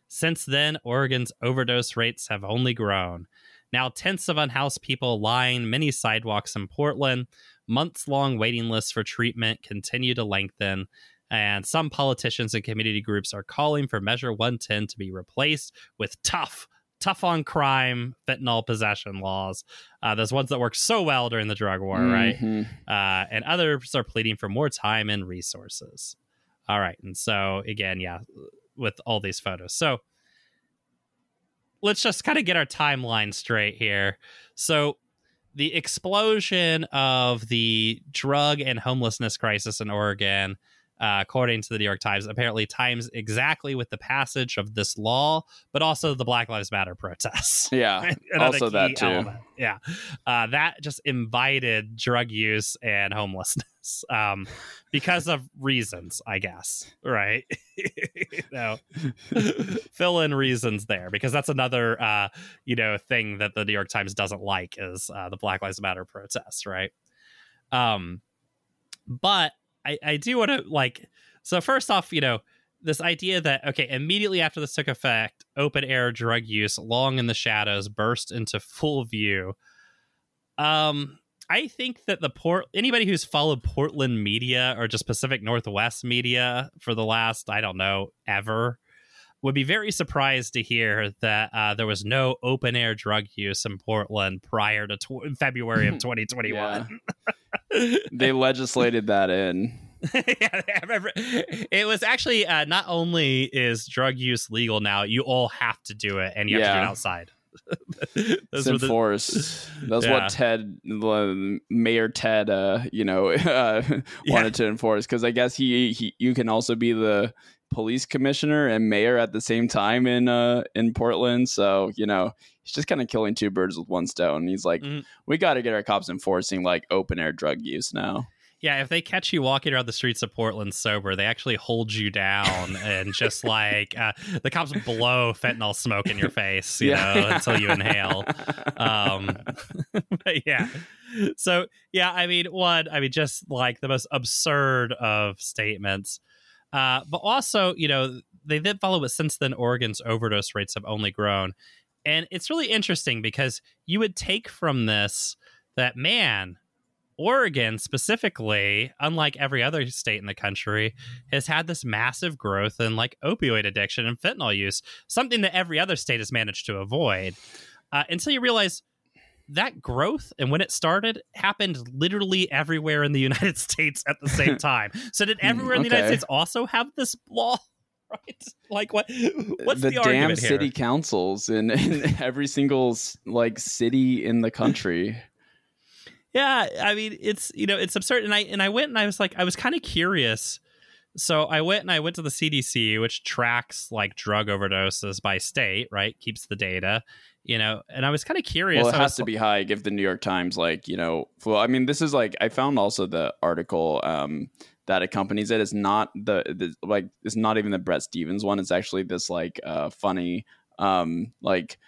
Since then, Oregon's overdose rates have only grown. Now, tens of unhoused people line many sidewalks in Portland. Months long waiting lists for treatment continue to lengthen, and some politicians and community groups are calling for Measure 110 to be replaced with tough, tough on crime fentanyl possession laws. Uh, those ones that work so well during the drug war, mm-hmm. right? Uh, and others are pleading for more time and resources. All right, and so again, yeah, with all these photos. So let's just kind of get our timeline straight here. So the explosion of the drug and homelessness crisis in Oregon uh, according to the New York Times, apparently times exactly with the passage of this law, but also the Black Lives Matter protests. <laughs> Yeah, also that too. Element. Yeah, uh, that just invited drug use and homelessness <laughs> um, because of reasons, I guess. Right? <laughs> know, fill in reasons there because that's another uh, you know thing that the New York Times doesn't like is uh, the Black Lives Matter protests. Right? Um, but I, I do want to like so first off, you know, this idea that okay, immediately after this took effect, open air drug use long in the shadows burst into full view. Um I think that the port anybody who's followed Portland media or just Pacific Northwest media for the last I don't know ever would be very surprised to hear that uh, there was no open air drug use in Portland prior to tw- February of <laughs> 2021. <laughs> they legislated that in. <laughs> yeah, it was actually uh, not only is drug use legal now, you all have to do it, and you have yeah. to do it outside. it's enforced. The, That's yeah. what Ted, Mayor Ted, uh, you know, uh, wanted yeah. to enforce because I guess he, he, you can also be the police commissioner and mayor at the same time in uh in Portland. So you know he's just kind of killing two birds with one stone. He's like, mm-hmm. we got to get our cops enforcing like open air drug use now. Yeah, if they catch you walking around the streets of Portland sober, they actually hold you down <laughs> and just like uh, the cops blow fentanyl smoke in your face, you yeah. know, until you inhale. Um, <laughs> but yeah, so yeah, I mean, one, I mean, just like the most absurd of statements. Uh, but also, you know, they did follow it since then. Oregon's overdose rates have only grown. And it's really interesting because you would take from this that, man, Oregon specifically, unlike every other state in the country, has had this massive growth in like opioid addiction and fentanyl use, something that every other state has managed to avoid. Uh, until you realize that growth and when it started happened literally everywhere in the <laughs> United States at the same <laughs> time. So did hmm, everywhere in the United States also have this law? <laughs> Right? Like what? What's the, the damn city councils in, in every single like city in the country? Yeah, I mean it's you know it's absurd, and I and I went and I was like I was kind of curious. So I went and I went to the CDC, which tracks like drug overdoses by state, right? Keeps the data, you know. And I was kind of curious. Well, it has was- to be high. Give the New York Times like you know. Well, I mean, this is like I found also the article um, that accompanies it is not the, the like it's not even the Bret Stephens one. It's actually this like uh, funny um, like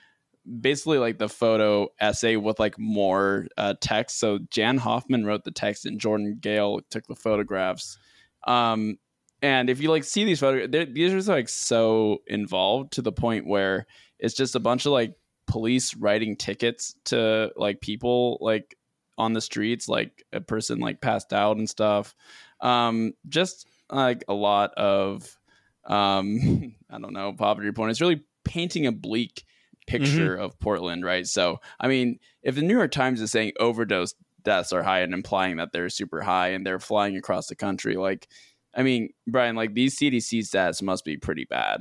basically like the photo essay with like more uh, text. So Jan Hoffman wrote the text and Jordan Gale took the photographs. Um, and if you like see these photos, these are like so involved to the point where it's just a bunch of like police writing tickets to like people like on the streets, like a person like passed out and stuff. Um, just like a lot of um, <laughs> I don't know poverty reporting. It's really painting a bleak picture of Portland, right? So, I mean, if the New York Times is saying overdose deaths are high and implying that they're super high and they're flying across the country, like, I mean, Brian, like these CDC stats must be pretty bad.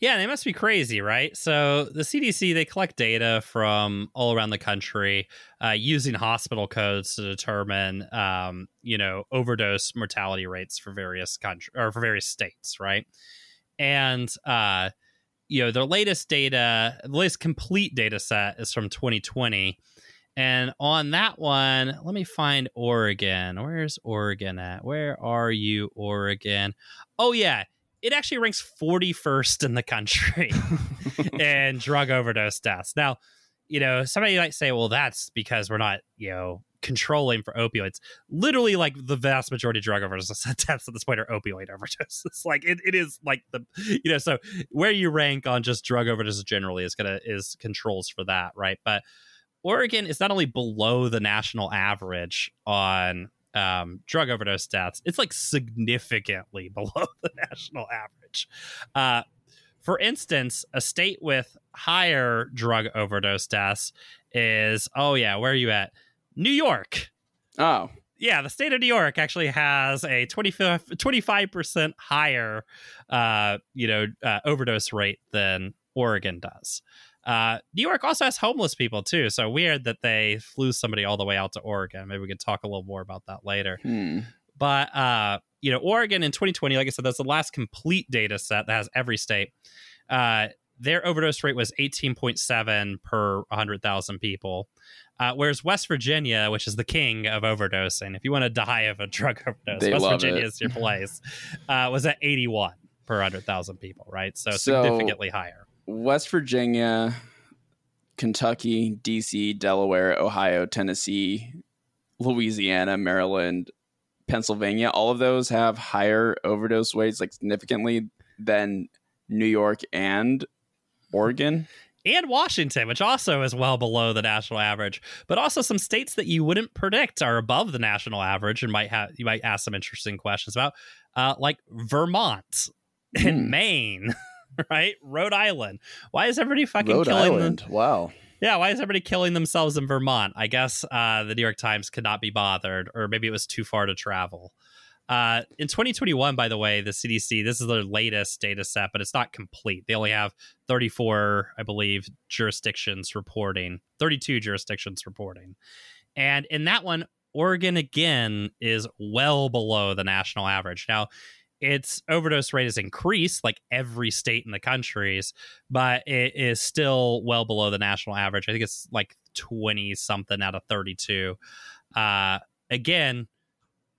Yeah, they must be crazy, right? So the CDC they collect data from all around the country uh, using hospital codes to determine, um, you know, overdose mortality rates for various country or for various states, right? And uh, you know, their latest data, the latest complete data set is from 2020. And on that one, let me find Oregon. Where's Oregon at? Where are you, Oregon? Oh, yeah. It actually ranks 41st in the country <laughs> <laughs> in drug overdose deaths. Now, you know, somebody might say, well, that's because we're not, you know, controlling for opioids. Literally, like the vast majority of drug overdose <laughs> deaths at this point are opioid overdoses. like it, it is like the, you know, so where you rank on just drug overdoses generally is gonna is controls for that, right? But Oregon is not only below the national average on um, drug overdose deaths, it's like significantly <laughs> below the national average. Uh, for instance, a state with higher drug overdose deaths is, oh, yeah, where are you at? New York. Oh, Yeah, the state of New York actually has a 25 percent higher, uh, you know, uh, overdose rate than Oregon does. Uh, New York also has homeless people too, so weird that they flew somebody all the way out to Oregon. Maybe we could talk a little more about that later. hmm. But uh, you know, Oregon in 2020, like I said, that's the last complete data set that has every state. Uh, their overdose rate was 18.7 per 100,000 people. Uh, whereas West Virginia, which is the king of overdosing, if you want to die of a drug <laughs> overdose, They West Virginia it. is your place, uh, was at 81 per 100,000 people, right? So, So- significantly higher. West Virginia, Kentucky, DC, Delaware, Ohio, Tennessee, Louisiana, Maryland, Pennsylvania, all of those have higher overdose rates, like significantly than New York and Oregon. and Washington, which also is well below the national average, but also some states that you wouldn't predict are above the national average and might have you might ask some interesting questions about, uh, like Vermont and Hmm. Maine, <laughs> <laughs> right? Rhode Island. Why is everybody fucking Rhode killing them? Island. Wow. Yeah, why is everybody killing themselves in Vermont? I guess uh, the New York Times could not be bothered, or maybe it was too far to travel. Uh, in 2021, by the way, the CDC, this is their latest data set, but it's not complete. They only have 34, I believe, jurisdictions reporting, 32 jurisdictions reporting. And in that one, Oregon again is well below the national average. Now, its overdose rate has increased like every state in the countries, but it is still well below the national average. I think it's like 20 something out of 32. Uh, again,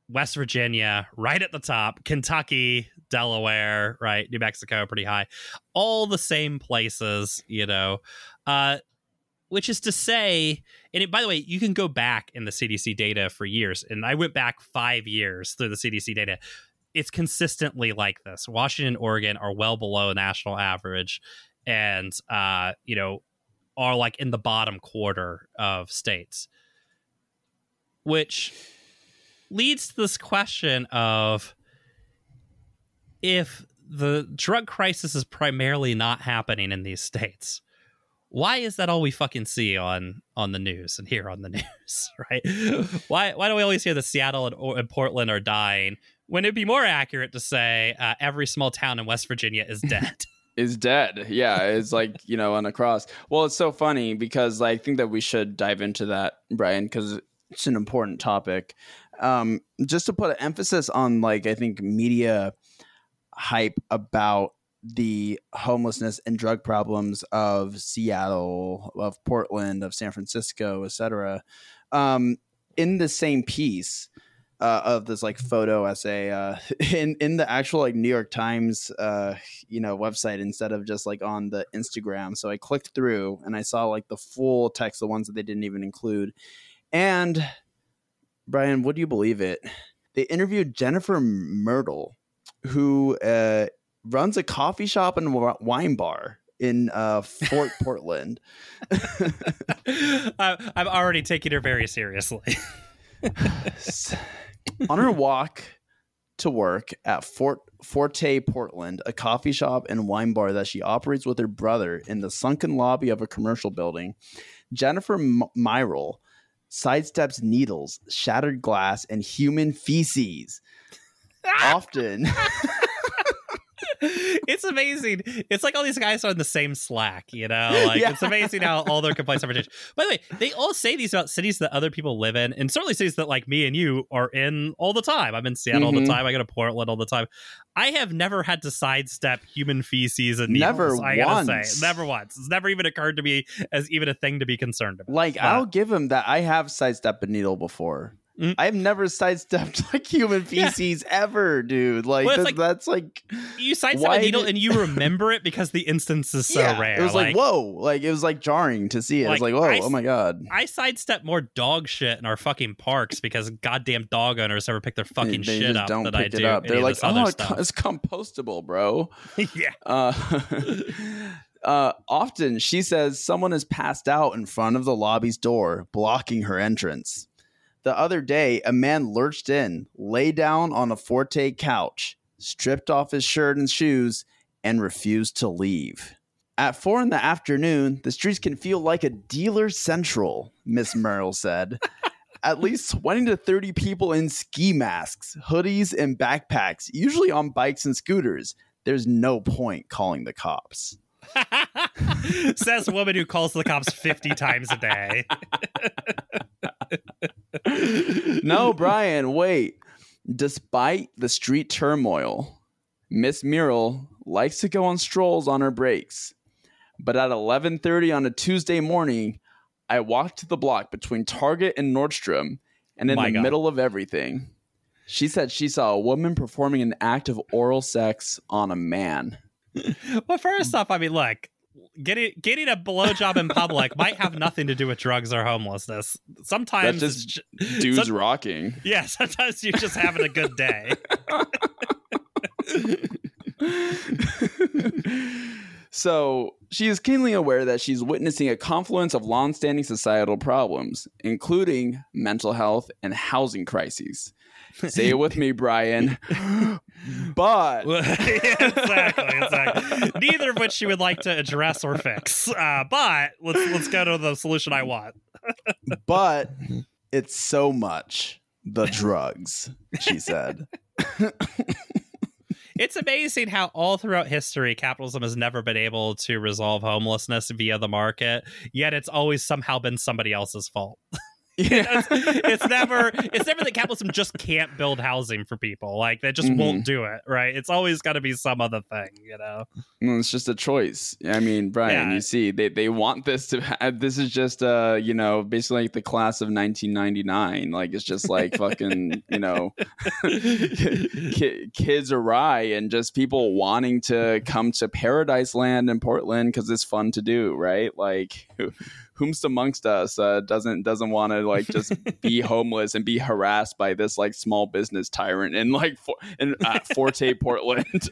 West Virginia right at the top, Kentucky, Delaware, right, New Mexico pretty high. All the same places, you know. Uh which is to say, and it, by the way, you can go back in the CDC data for years, and I went back five years through the CDC data. It's consistently like this. Washington, Oregon are well below national average, and uh, you know, are like in the bottom quarter of states, which leads to this question of if the drug crisis is primarily not happening in these states why is that all we fucking see on on the news and here on the <laughs> news right why why do we always hear that seattle and, and portland are dying when it'd be more accurate to say uh, every small town in west virginia is <laughs> dead is dead. Yeah, it's like you know on a cross. Well, it's so funny because I think that we should dive into that, Brian, because it's an important topic. Um, just to put an emphasis on, like, I think media hype about the homelessness and drug problems of Seattle, of Portland, of San Francisco, etc. Um, in the same piece uh, of this like photo essay uh, <laughs> in in the actual like New York Times uh, you know website instead of just like on the Instagram. So I clicked through and I saw like the full text, the ones that they didn't even include. And Brian, would you believe it? They interviewed Jennifer Myrtle, who uh, runs a coffee shop and wine bar in uh, Forte <laughs> Portland. <laughs> I'm already taking her very seriously. On her walk to work at Fort Forte Portland, a coffee shop and wine bar that she operates with her brother in the sunken lobby of a commercial building, Jennifer M- sidesteps needles, shattered glass, and human feces. <laughs> Often it's amazing. It's like all these guys are in the same Slack, you know? <laughs> Like yeah. it's amazing how all their complaints are changed. By the way, they all say these about cities that other people live in, and certainly cities that like me and you are in all the time. I'm in Seattle mm-hmm. all the mm-hmm. time. I go to Portland all the time. I have never had to sidestep human feces and needles, never I gotta once. say. Never once. It's never even occurred to me as even a thing to be concerned about. Like but, I'll give him that I have sidestepped a needle before. Mm. I've never sidestepped <laughs> like human feces yeah. ever, dude. Like, well, that's, like, that's like you sidestep a needle did... and you <laughs> remember it because the instance is so yeah, rare. It was like, like, whoa, like it was like jarring to see it. Like, it was like, whoa, I, oh my god. I sidestep more dog shit in our fucking parks because goddamn dog owners never pick their fucking they, they shit up don't that I do. Up. They're like, oh, stuff. it's compostable, bro. <laughs> yeah. Uh, uh, often she says someone has passed out in front of the lobby's door, blocking her entrance. The other day, a man lurched in, lay down on a Forte couch, stripped off his shirt and shoes, and refused to leave. At four in the afternoon, the streets can feel like a dealer central, Miss Merle said. <laughs> At least 20 to 30 people in ski masks, hoodies, and backpacks, usually on bikes and scooters. There's no point calling the cops. <laughs> Says woman who calls the cops 50 times a day. <laughs> no, Brian, wait. Despite the street turmoil, Miss Myrtle likes to go on strolls on her breaks. But at 11:30 on a Tuesday morning, I walked to the block between Target and Nordstrom, and in My the God. middle of everything, she said she saw a woman performing an act of oral sex on a man. <laughs> well, first off, I mean, look, getting getting a blowjob in public might have nothing to do with drugs or homelessness. Sometimes That's just dudes some, rocking. Yeah, sometimes you're just having a good day. <laughs> so she is keenly aware that she's witnessing a confluence of long-standing societal problems, including mental health and housing crises. Say it with me, Brian. <laughs> but <laughs> exactly, exactly. Neither of which she would like to address or fix. Uh, but let's let's go to the solution I want. <laughs> but it's so much the drugs, she said. it's amazing how all throughout history capitalism has never been able to resolve homelessness via the market yet it's always somehow been somebody else's fault <laughs> Yeah. <laughs> it's, never it's never that capitalism just can't build housing for people. Like they just mm-hmm. won't do it, right? It's always got to be some other thing, you know. Well, it's just a choice. I mean, Brian, yeah. you see, they they want this to. <laughs> Have, this is just uh, you know, basically like the class of 1999. Like it's just like fucking, you know, kids awry and just people wanting to come to Paradise Land in Portland because it's fun to do, right? Like whomst amongst us uh, doesn't doesn't want to like just <laughs> be homeless and be harassed by this like small business tyrant in like for, in uh, Forte <laughs> Portland.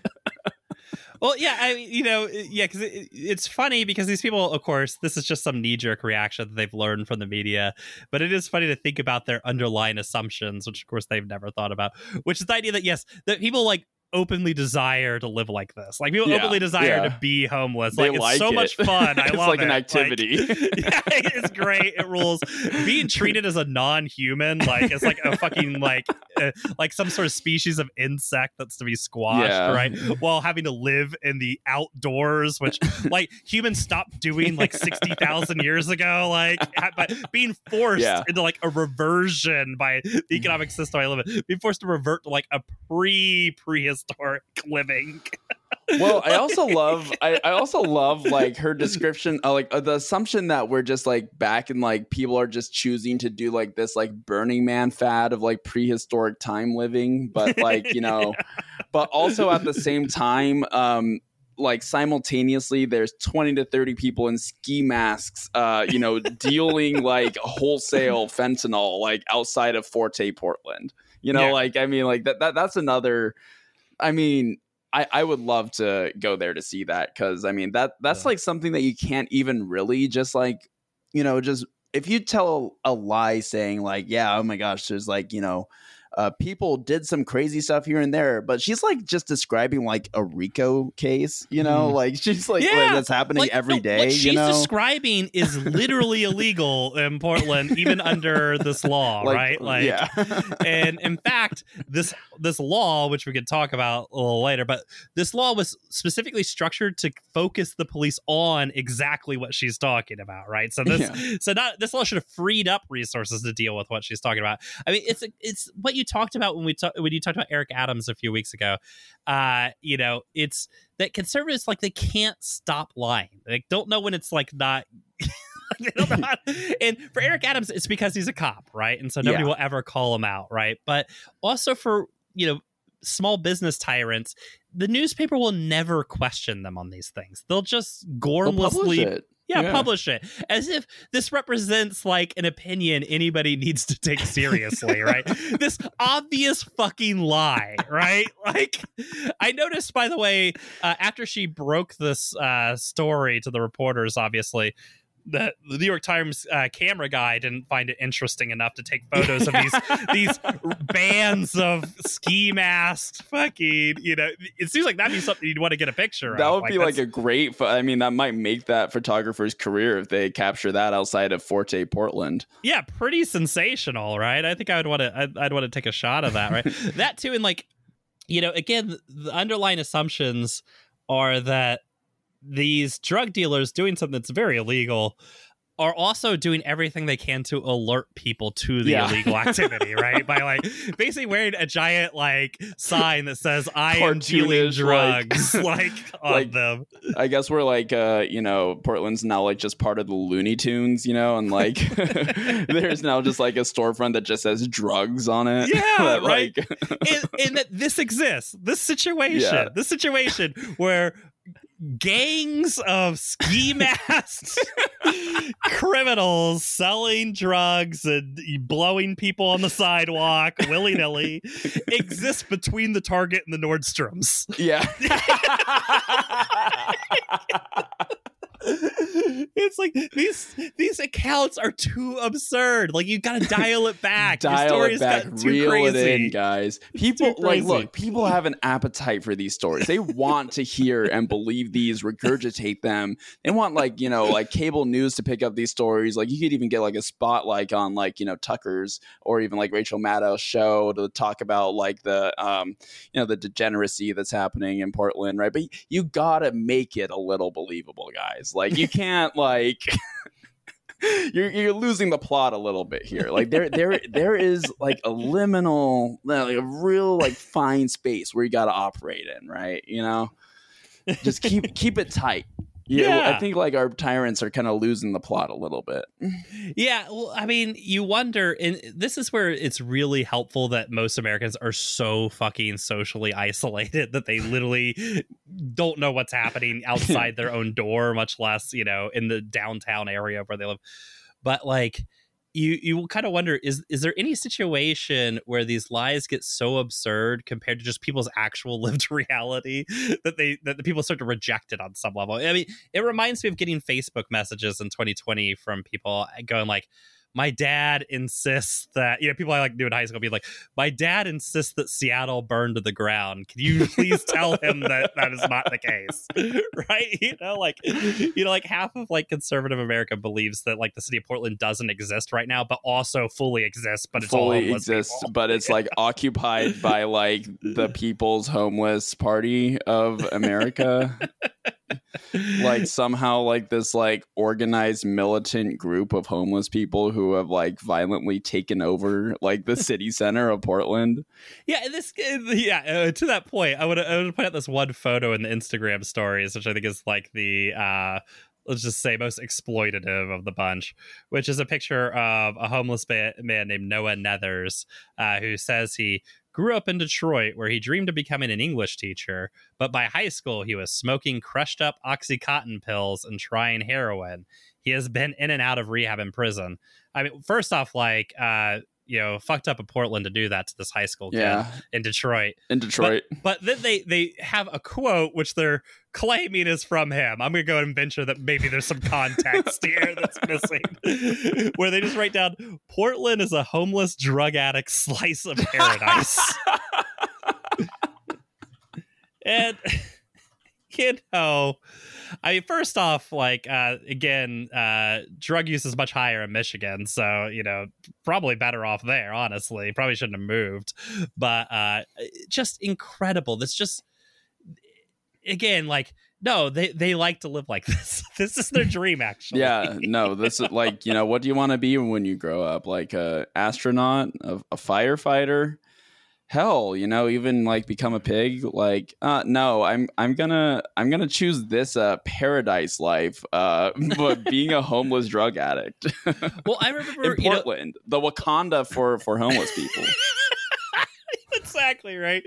<laughs> well, yeah, I you know, yeah, because it, it's funny because these people, of course, this is just some knee jerk reaction that they've learned from the media, but it is funny to think about their underlying assumptions, which of course they've never thought about, which is the idea that yes, that people like openly desire to live like this. Like people Yeah, openly desire yeah. to be homeless. They Like it's like so it. much fun. I <laughs> it's love like it. an activity. <laughs> yeah, it's great. It rules. Being <laughs> treated as a non-human, like it's like a fucking like uh, like some sort of species of insect that's to be squashed, Yeah. right? While having to live in the outdoors, which like humans stopped doing like sixty thousand years ago. Like, but being forced into like a reversion by the economic system I live in, being forced to revert to like a pre prehistoric living. <laughs> well i also love I, I also love like her description uh, like uh, the assumption that we're just like back and like people are just choosing to do like this like burning man fad of like prehistoric time living but like you <laughs> know but also at the same time um like simultaneously there's 20 to 30 people in ski masks uh you know dealing <laughs> like wholesale fentanyl like outside of forte portland you know Yeah. like i mean like that, that that's another i mean I, I would love to go there to see that because I mean that that's Yeah. like something that you can't even really just like you know just if you tell a lie saying like yeah oh my gosh there's like you know uh, people did some crazy stuff here and there but she's like just describing like a Rico case you know Mhm. like <laughs> she's like, Yeah, like, that's happening Like, every no, day What she's you know describing is literally <laughs> illegal in Portland, even under this law, <laughs> like, right? Like, yeah and in fact, this this law, which we could talk about a little later, but this law was specifically structured to focus the police on exactly what she's talking about, right? So this, Yeah. so not this law should have freed up resources to deal with what she's talking about. I mean, it's it's what you talked about when we talk, when you talked about Eric Adams a few weeks ago. Uh, you know, it's that conservatives like they can't stop lying. They don't know when it's like not. <laughs> they don't know how- <laughs> and for Eric Adams, it's because he's a cop, right? And so nobody Yeah. will ever call him out, right? But also for you know small business tyrants, the newspaper will never question them on these things. They'll just They'll gormlessly it. Yeah, Yeah. publish it as if this represents like an opinion anybody needs to take seriously, <laughs> right? This obvious fucking lie, right? <laughs> Like, I noticed, by the way, uh, after she broke this uh, story to the reporters, obviously. The, the New York Times uh, camera guy didn't find it interesting enough to take photos of these these bands of ski masks. Fucking, you know, it seems like that'd be something you'd want to get a picture of. That would be like a great. I mean, that might make that photographer's career if they capture that outside of Forte Portland. yeah, pretty sensational, right? I think I would want to. I'd, I'd want to take a shot of that, right? <laughs> that too, and like, you know, again, the underlying assumptions are that these drug dealers doing something that's very illegal are also doing everything they can to alert people to the Yeah. illegal <laughs> activity, right? By like basically wearing a giant like sign that says "I am dealing Cartoonish, like- drugs" <laughs> like, on like- them. I guess we're like, uh, you know, Portland's now like just part of the Looney Tunes, you know, and like <laughs> there's now just like a storefront that just says drugs on it. Yeah, That, right. like- and, and that this exists this situation Yeah. this situation where gangs of ski <laughs> masked criminals selling drugs and blowing people on the sidewalk willy-nilly <laughs> exist between the target and the nordstroms yeah. <laughs> it's like these these accounts are too absurd like you gotta dial it back Your Dial it back, reel crazy. it in, guys. People like look. People have an appetite for these stories. They want to hear and believe these, regurgitate them. They want like you know like cable news to pick up these stories. Like you could even get like a spot like on like you know Tucker's or even like Rachel Maddow's show to talk about like the um you know the degeneracy that's happening in Portland, right? But you gotta make it a little believable, guys. Like you can't like. <laughs> You're, you're losing the plot a little bit here. Like there there there is like a liminal, like a real like fine space where you got to operate in, right? You know, just keep keep it tight. Yeah. I think like our tyrants are kind of losing the plot a little bit. <laughs> Yeah, well, I mean, you wonder, and this is where it's really helpful that most Americans are so fucking socially isolated <laughs> that they literally don't know what's happening <laughs> outside their own door, much less, you know, in the downtown area where they live. But like, you you kind of wonder is is there any situation where these lies get so absurd compared to just people's actual <laughs> lived reality that they that the people start to reject it on some level? I mean it reminds me of getting facebook messages in 2020 from people uh, going like my dad insists that you know people I like do in high school be like, my dad insists that Seattle burned to the ground. Can you please tell him that that is not the case, <laughs> right? You know, like you know, like half of like conservative America believes that like the city of Portland doesn't exist right now, but also fully exists, but it's fully exists, people. but it's like <laughs> occupied by like the <laughs> People's Homeless Party of America. Like somehow like this like organized militant group of homeless people who have like violently taken over like the city <laughs> center of Portland. Yeah, this yeah, uh, to that point, I would I would point out this one photo in the Instagram stories which I think is like the uh let's just say most exploitative of the bunch, which is a picture of a homeless man, man named Noah Nethers, uh, who says he grew up in Detroit where he dreamed of becoming an English teacher, but by high school he was smoking crushed up Oxycontin pills and trying heroin. He has been in and out of rehab and prison. I mean, first off, like, uh, you know, fucked up in Portland to do that to this high school kid Yeah. in Detroit. In Detroit. But, but then they they have a quote which they're claiming is from him. I'm gonna go and venture that maybe there's some context here <laughs> that's missing, where they just write down Portland is a homeless drug addict slice of <laughs> paradise, <laughs> and you know. I mean, first off, like uh, again, uh, drug use is much higher in Michigan, so you know probably better off there. Honestly, probably shouldn't have moved, but uh, just incredible. This just again, like no, they they like to live like <laughs> this. This is their dream, actually. yeah, no, this is like, you know, what do you want to be when you grow up? Like a astronaut, a, a firefighter? Hell, you know, even like become a pig? Like, uh no, I'm I'm gonna I'm gonna choose this uh paradise life, uh <laughs> but being a homeless drug addict. Well, I remember in you know, Portland, the Wakanda for for homeless people. <laughs> exactly right.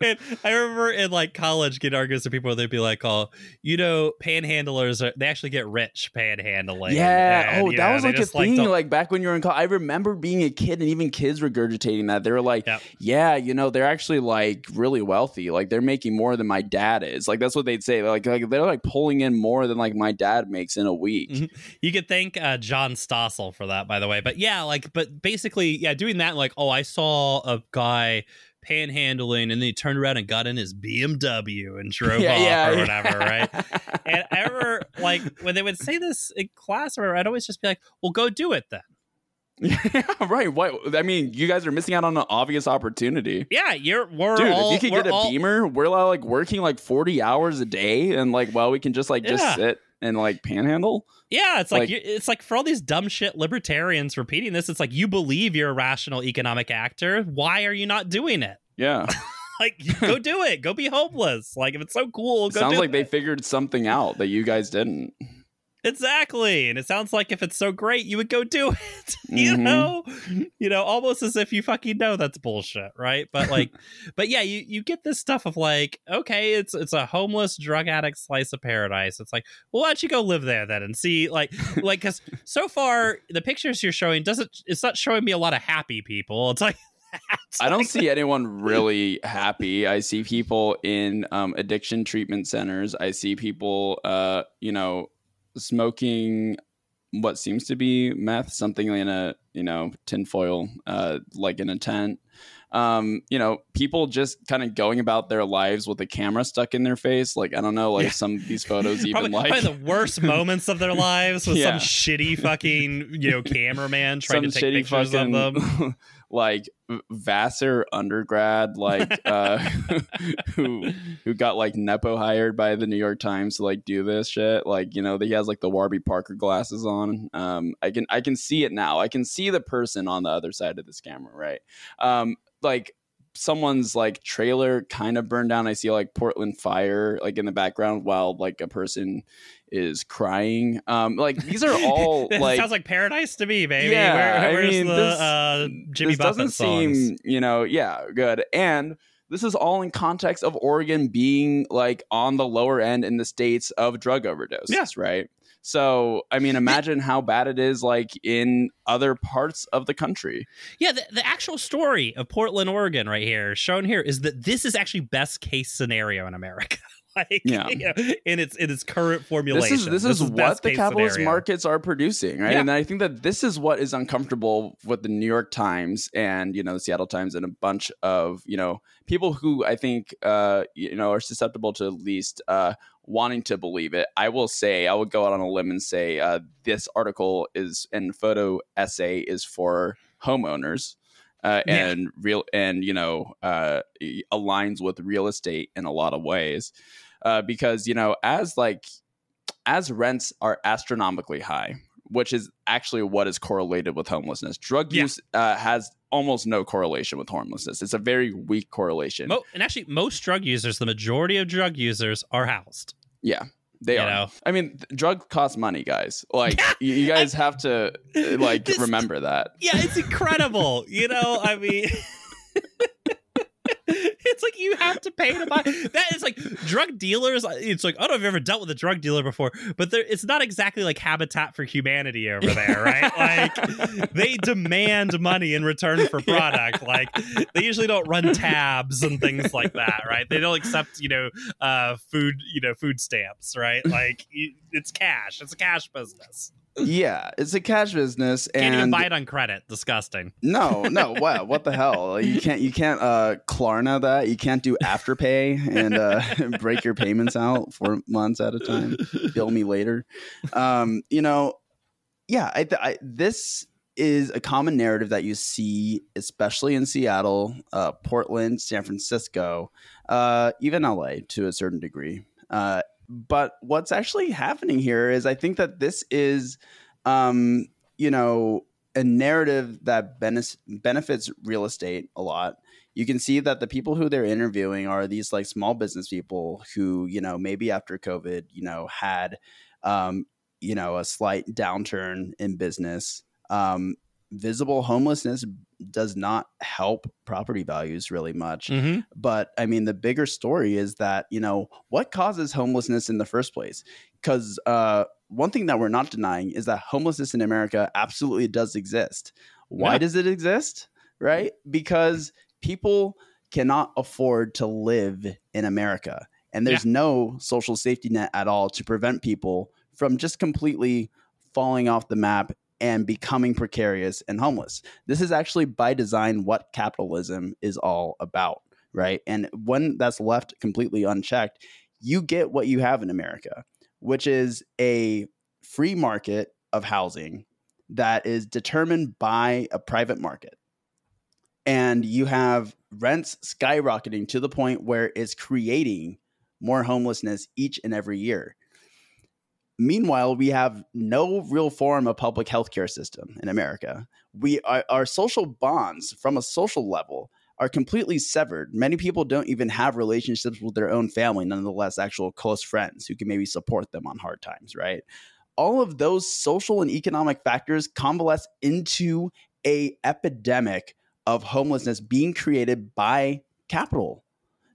And I remember in like college getting arguments with people where they'd be like, "Oh, you know, panhandlers are they actually get rich panhandling?" Yeah. And, oh, that know, was like a thing. to- Like back when you were in college, I remember being a kid and even kids regurgitating that. They were like, Yep. "Yeah, you know, they're actually like really wealthy. Like they're making more than my dad is. Like that's what they'd say. Like, like they're like pulling in more than like my dad makes in a week. Mhm. You could thank uh, John Stossel for that, by the way. But yeah, like, but basically, yeah, doing that, like, oh, I saw a guy panhandling, and then he turned around and got in his BMW and <laughs> drove Yeah, off yeah, or yeah. whatever, right? <laughs> And ever like, when they would say this in class, or I'd always just be like, "Well, go do it then." yeah, <laughs> right. What I mean, you guys are missing out on an obvious opportunity. Yeah, you're we're Dude, all if you could get a all- beamer, we're like working like 40 hours a day and like well, we can just like just sit and like panhandle. Yeah, it's like, Like- it's like for all these dumb shit libertarians repeating this, it's like you believe you're a rational economic actor. Why are you not doing it? <laughs> Yeah. Like, go do it. Go be homeless. Like, if it's so cool, go Sounds like they figured something out that you guys didn't. Exactly. And it sounds like if it's so great, you would go do it. <laughs> you Mhm. know, you know, almost as if you fucking know that's bullshit, right? But like, <laughs> but yeah, you you get this stuff of like, okay, it's it's a homeless drug addict slice of paradise. It's like, well, why don't you go live there then and see, like, like because so far the pictures you're showing doesn't it's not showing me a lot of happy people. It's like. <laughs> I don't see anyone really happy. I see people in um, addiction treatment centers. I see people, uh, you know, smoking what seems to be meth, something in a you know tinfoil, uh, like in a tent. Um, you know, people just kind of going about their lives with a camera stuck in their face. Like I don't know, like Yeah. some of these photos <laughs> even probably, like probably the worst <laughs> moments of their lives with Yeah. some shitty fucking you know cameraman <laughs> trying some to take pictures fucking of them. Like Vassar undergrad, like <laughs> uh, who who got like nepo hired by the New York Times to like do this shit. Like you know, he has like the Warby Parker glasses on. Um, I can I can see it now. I can see the person on the other side of this camera, right? Um, like someone's like trailer kind of burned down. I see like Portland fire like in the background while like a person is crying. Um, like these are <laughs> all It like sounds like paradise to me, baby. Yeah, Where, I where's mean, the this- uh, Jimmy this Buffett doesn't songs? seem you know yeah good and this is all in context of oregon being like on the lower end in the states of drug overdoses Yeah. right so i mean imagine how bad it is like in other parts of the country Yeah, the, the actual story of Portland, Oregon, right here, shown here, is that this is actually best case scenario in America. <laughs> <laughs> like Yeah. you know, in its in its current formulation. This is this, is, what the capitalist scenario. markets are producing, right? Yeah. And I think that this is what is uncomfortable with the New York Times and you know the Seattle Times and a bunch of you know people who I think uh, you know are susceptible to at least uh, wanting to believe it. I will say I would go out on a limb and say uh, this article is and photo essay is for homeowners. Uh, Yeah. and real and you know uh, aligns with real estate in a lot of ways uh, because you know as like as rents are astronomically high which is actually what is correlated with homelessness drug Yeah. use uh, has almost no correlation with homelessness it's a very weak correlation Mo- and actually, most drug users, the majority of drug users, are housed. yeah they you are know? i mean th- drugs cost money guys like <laughs> you, you guys have to uh, like This- remember that Yeah, it's incredible. you know, I mean. <laughs> It's like you have to pay to buy. That is like drug dealers. It's like I don't know if you've ever dealt with a drug dealer before, but there, it's not exactly like Habitat for Humanity over there, right? <laughs> like they demand money in return for product. Like they usually don't run tabs and things like that, right? They don't accept you know uh, food you know food stamps, right? Like it's cash. It's a cash business. Yeah it's a cash business <laughs> Can't and even buy it on credit. Disgusting. No, no, <laughs> wow, what the hell? You can't you can't uh Klarna that. You can't do afterpay and uh <laughs> break your payments out for months at a time. Bill me later. Um, you know, yeah, I, I this is a common narrative that you see especially in Seattle, uh Portland, San Francisco, uh even LA to a certain degree. Uh but what's actually happening here is I think that this is um you know a narrative that benefits real estate a lot. You can see that the people who they're interviewing are these like small business people who, you know, maybe after COVID, you know, had, um, you know, a slight downturn in business. Um, visible homelessness does not help property values really much. Mm-hmm. But I mean, the bigger story is that, you know, what causes homelessness in the first place? Because uh, one thing that we're not denying is that homelessness in America absolutely does exist. Why Yeah. does it exist? Right? Because people cannot afford to live in America. And there's no social safety net at all to prevent people from just completely falling off the map and becoming precarious and homeless. This is actually by design what capitalism is all about, right? And when that's left completely unchecked, you get what you have in America, which is a free market of housing that is determined by a private market. And you have rents skyrocketing to the point where it's creating more homelessness each and every year. Meanwhile, we have no real form of public healthcare system in America. We our, our social bonds from a social level are completely severed. Many people don't even have relationships with their own family, nonetheless, actual close friends who can maybe support them on hard times, right? All of those social and economic factors convalesce into a epidemic of homelessness being created by capital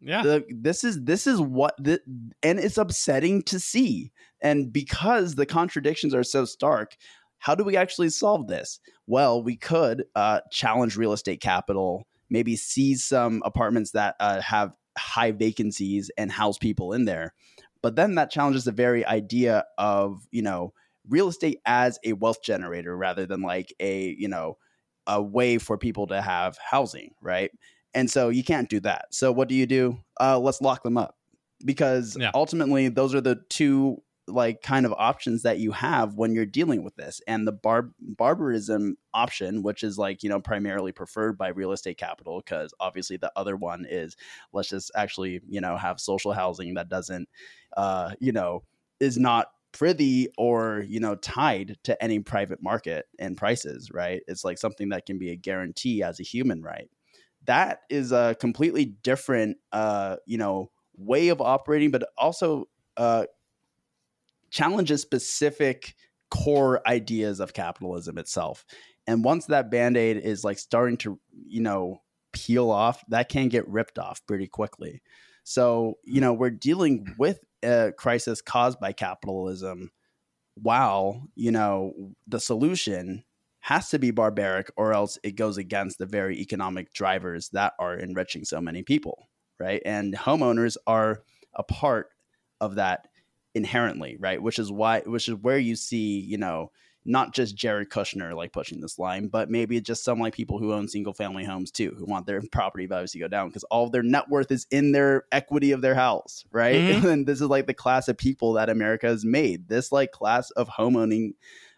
Yeah. the this is this is what the and it's upsetting to see. And because the contradictions are so stark how do we actually solve this? Well we could uh, challenge real estate capital maybe seize some apartments that uh, have high vacancies and house people in there. But then that challenges the very idea of you know real estate as a wealth generator rather than like a you know a way for people to have housing right and so you can't do that. So what do you do? Uh, let's lock them up because Yeah. ultimately those are the two like kind of options that you have when you're dealing with this. And the bar- barbarism option, which is like, you know, primarily preferred by real estate capital, because obviously the other one is let's just actually, you know, have social housing that doesn't, uh, you know, is not privy or you know tied to any private market and prices right it's like something that can be a guarantee as a human right that is a completely different uh you know way of operating but also uh challenges specific core ideas of capitalism itself. And once that band-aid is like starting to you know peel off that can get ripped off pretty quickly. So you know we're dealing with a crisis caused by capitalism while you know the solution has to be barbaric or else it goes against the very economic drivers that are enriching so many people right and homeowners are a part of that inherently, right? Which is why, which is where you see, you know, not just Jared Kushner like pushing this line, but maybe just some like people who own single family homes too, who want their <laughs> property values to go down because all of their net worth is in their equity of their house, right? Mm-hmm. <laughs> And this is like the class of people that America has made. This like class of homeowning,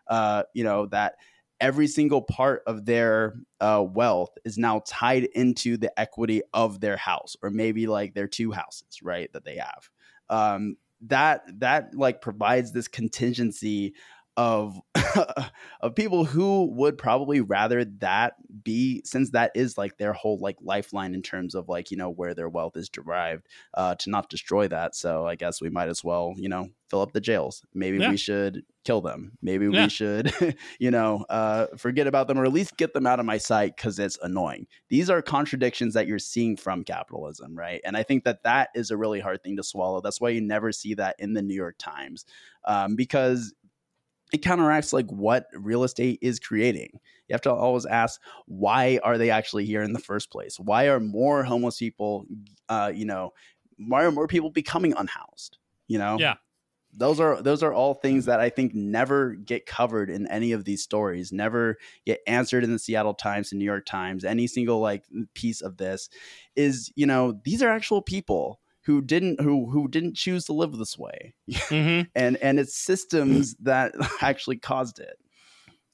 uh, you know, that every single part of their uh, wealth is now tied into the equity of their house or maybe like their two houses, right? That they have. Um, that that like provides this contingency of <laughs> of people who would probably rather that be since that is like their whole like lifeline in terms of like you know where their wealth is derived uh to not destroy that. So i guess we might as well you know fill up the jails. Maybe yeah. we should kill them. Maybe yeah. we should <laughs> you know uh forget about them or at least get them out of my sight because it's annoying. These are contradictions that you're seeing from capitalism right? And i think that that is a really hard thing to swallow. That's why you never see that in the new york times um, because it counteracts like what real estate is creating. You have to always ask why are they actually here in the first place? Why are more homeless people, uh, you know, why are more people becoming unhoused? You know, yeah. Those are those are all things that I think never get covered in any of these stories, never get answered in the Seattle Times and New York Times. Any single like piece of this is, you know, these are actual people who didn't who who didn't choose to live this way. <laughs> Mm-hmm. and and it's systems that <laughs> actually caused it.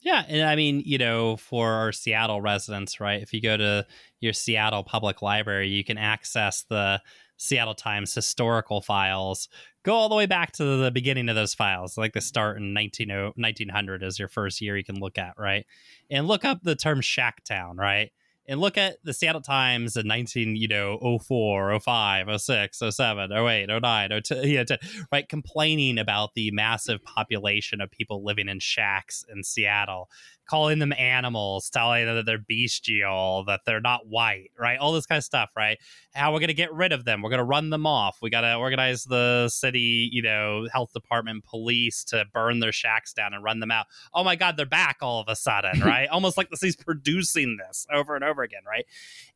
Yeah and i mean you know for our seattle residents right if you go to your seattle public library you can access the seattle times historical files. Go all the way back to the beginning of those files like the start in 19, 1900 is your first year you can look at right? And look up the term shack town right and look at the Seattle Times in 19, you know, 04, 05, 06, 07, 08, 09, 02, you know, 10, right, complaining about the massive population of people living in shacks in Seattle calling them animals, telling them that they're bestial, that they're not white, right? All this kind of stuff, right? How we're going to get rid of them. We're going to run them off. We got to organize the city, you know, health department, police to burn their shacks down and run them out. Oh my God, they're back all of a sudden, <laughs> right? Almost like the city's producing this over and over again, right?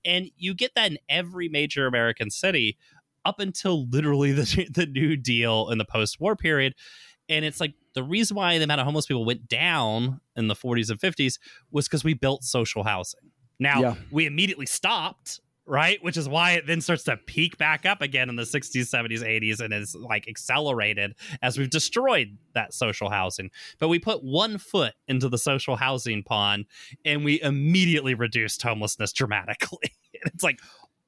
And you get that in every major American city up until literally <laughs> the, the New Deal in the post war period. And it's like the reason why the amount of homeless people went down in the 40s and 50s was because we built social housing. Now, yeah. we immediately stopped, right? Which is why it then starts to peak back up again in the 60s, 70s, 80s, and is like accelerated as we've destroyed that social housing. But we put one foot into the social housing pond and we immediately reduced homelessness dramatically. <laughs> it's like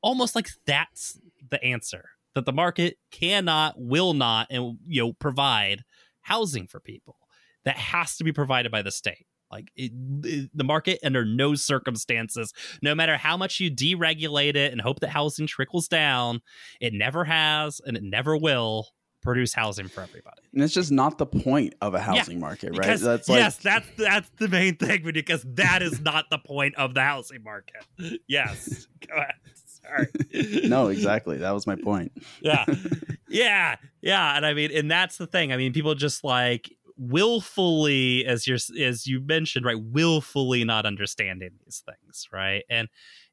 almost like that's the answer that the market cannot, will not, and you know, provide housing for people that has to be provided by the state. Like it, it, the market, under no circumstances, no matter how much you deregulate it and hope that housing trickles down, it never has and it never will produce housing for everybody. And it's just not the point of a housing yeah, market, right? Because, that's like... yes, that's that's the main thing because that is not the point of the housing market. <laughs> Yes, go ahead. Sorry. <laughs> no, exactly. That was my point. <laughs> yeah. Yeah. Yeah. And I mean, and that's the thing. I mean, people just like willfully, as you're as you mentioned, right, willfully not understanding these things, right? And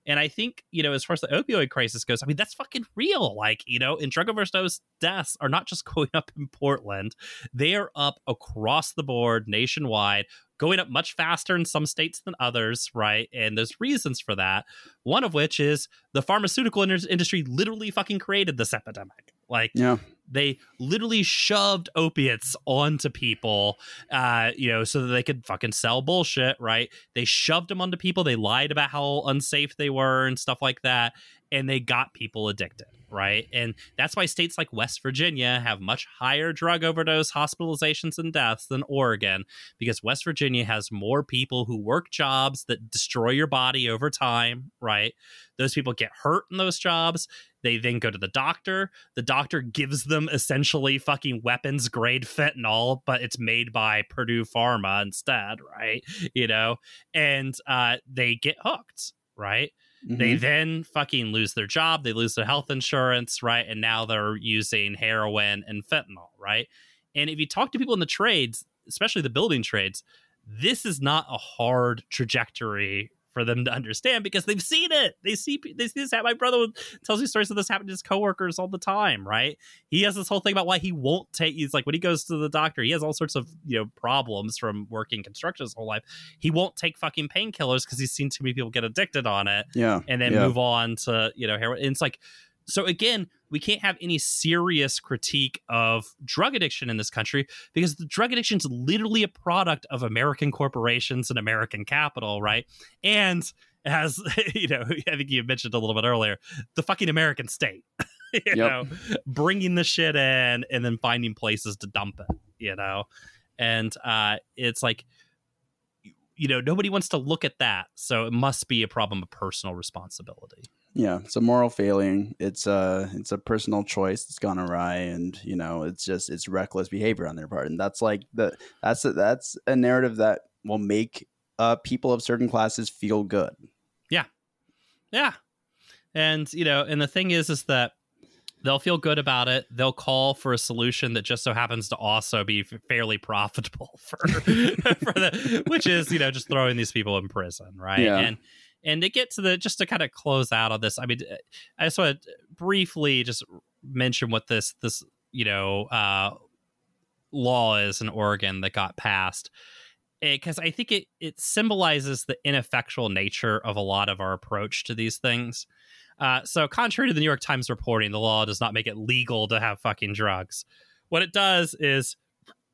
and I think, you know, as far as the opioid crisis goes, I mean, that's fucking real. Like, you know, and drug overdose deaths are not just <laughs> going up in Portland, they are up across the board nationwide going up much faster in some states than others, right? And there's reasons for that. One of which is the pharmaceutical industry literally fucking created this epidemic. Like, yeah. They literally shoved opiates onto people, uh, you know, so that they could fucking sell bullshit, right? They shoved them onto people. They lied about how unsafe they were and stuff like that. And they got people addicted right? And that's why states like West Virginia have much higher drug overdose hospitalizations and deaths than Oregon, because West Virginia has more people who work jobs that destroy your body over time, right? Those people get hurt in those jobs. They then go to the doctor. The doctor gives them essentially fucking weapons grade fentanyl, but it's made by Purdue Pharma instead, right? You know, and uh, they get hooked, right? Mm-hmm. They then fucking lose their job, they lose their health insurance, right? And now they're using heroin and fentanyl, right? And if you talk to people in the trades, especially the building trades, this is not a hard trajectory for them to understand because they've seen it. They see they see this. My brother tells me stories of this happening to his coworkers all the time. Right? He has this whole thing about why he won't take. He's like when he goes to the doctor, he has all sorts of you know problems from working construction his whole life. He won't take fucking painkillers because he's seen too many people get addicted on it. Yeah, and then yeah. move on to you know heroin. And it's like so again, we can't have any serious critique of drug addiction in this country because the drug addiction is literally a product of American corporations and American capital, right? And as <laughs> you know, I think you mentioned a little bit earlier, the fucking American state, <laughs> you yep. know, bringing the shit in and then finding places to dump it, you know, and uh, it's like you know nobody wants to look at that so it must be a problem of personal responsibility yeah it's a moral failing it's a it's a personal choice that's gone awry and you know it's just it's reckless behavior on their part and that's like the that's a, that's a narrative that will make uh people of certain classes feel good yeah yeah and you know and the thing is is that they'll feel good about it. They'll call for a solution that just so happens to also be fairly profitable <laughs> for, <laughs> for the, which is you know just throwing these people in prison, right? Yeah. And and to get to the just to kind of close out on this, I mean, I just want to briefly just mention what this this you know uh, law is in Oregon that got passed because I think it it symbolizes the ineffectual nature of a lot of our approach to these things. Uh, so, contrary to the New York Times reporting, the law does not make it legal to have fucking drugs. What it does is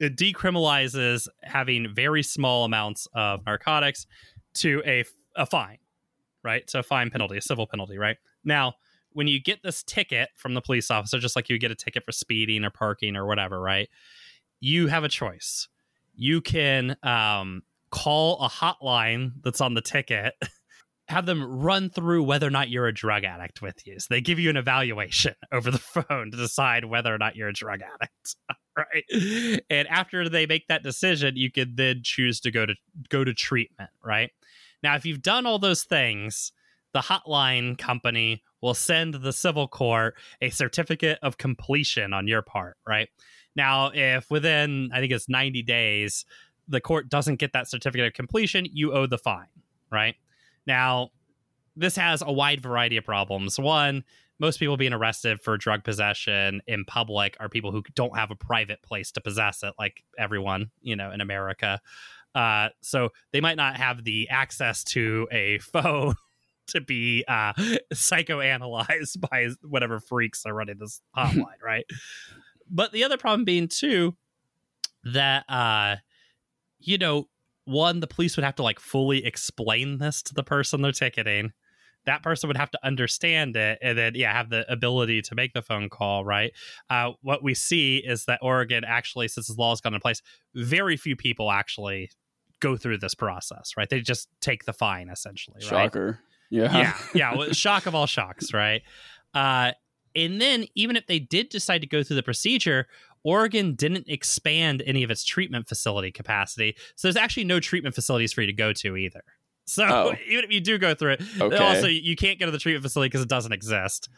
it decriminalizes having very small amounts of narcotics to a, a fine, right? So, fine penalty, a civil penalty, right? Now, when you get this ticket from the police officer, just like you get a ticket for speeding or parking or whatever, right? You have a choice. You can um, call a hotline that's on the ticket <laughs> have them run through whether or not you're a drug addict with you. So they give you an evaluation <laughs> over the phone to decide whether or not you're a drug addict. <laughs> Right. And after they make that decision, you can then choose to go to go to treatment, right? Now, if you've done all those things, the hotline company will send the civil court a certificate of completion on your part, right? Now, if within I think it's 90 days, the court doesn't get that certificate of completion, you owe the fine, right? Now, this has a wide variety of problems. One, most people being arrested for drug possession in public are people who don't have a private place to possess it, like everyone, you know, in America. Uh, so they might not have the access to a <laughs> phone to be uh, psychoanalyzed <laughs> by whatever freaks are running this <laughs> hotline, right? But the other problem being too that uh, you know one, the police would have to like fully explain this to the person they're ticketing. That person would have to understand it and then, yeah, have the ability to make the phone call, right? Uh, what we see is that Oregon actually, since this law has gone in place, very few people actually go through this process, right? They just take the fine essentially, right? Shocker. Yeah. Yeah. <laughs> Yeah. Well, shock of all shocks, right? Uh, and then even if they did decide to go through the procedure, Oregon didn't expand any of its treatment facility capacity. So there's actually no treatment facilities for you to go to either. So oh. <laughs> even if you do go through it, okay. also you can't go to the treatment facility because it doesn't exist.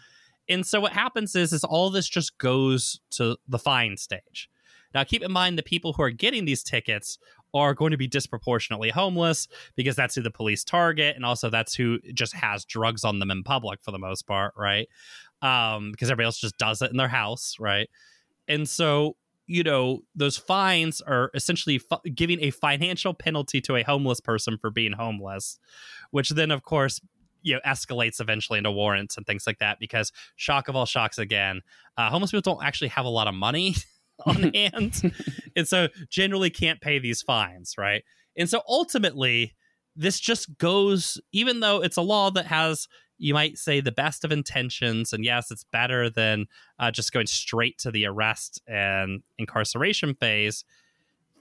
And so what happens is is all this just goes to the fine stage. Now keep in mind the people who are getting these tickets are going to be disproportionately homeless because that's who the police target and also that's who just has drugs on them in public for the most part, right? Um, because everybody else just does it in their house, right? And so, you know, those fines are essentially giving a financial penalty to a homeless person for being homeless, which then, of course, you know escalates eventually into warrants and things like that because shock of all shocks again uh, homeless people don't actually have a lot of money <laughs> <laughs> on hand. And so generally can't pay these fines right? And so ultimately this just goes even though it's a law that has you might say the best of intentions and yes it's better than uh, just going straight to the arrest and incarceration phase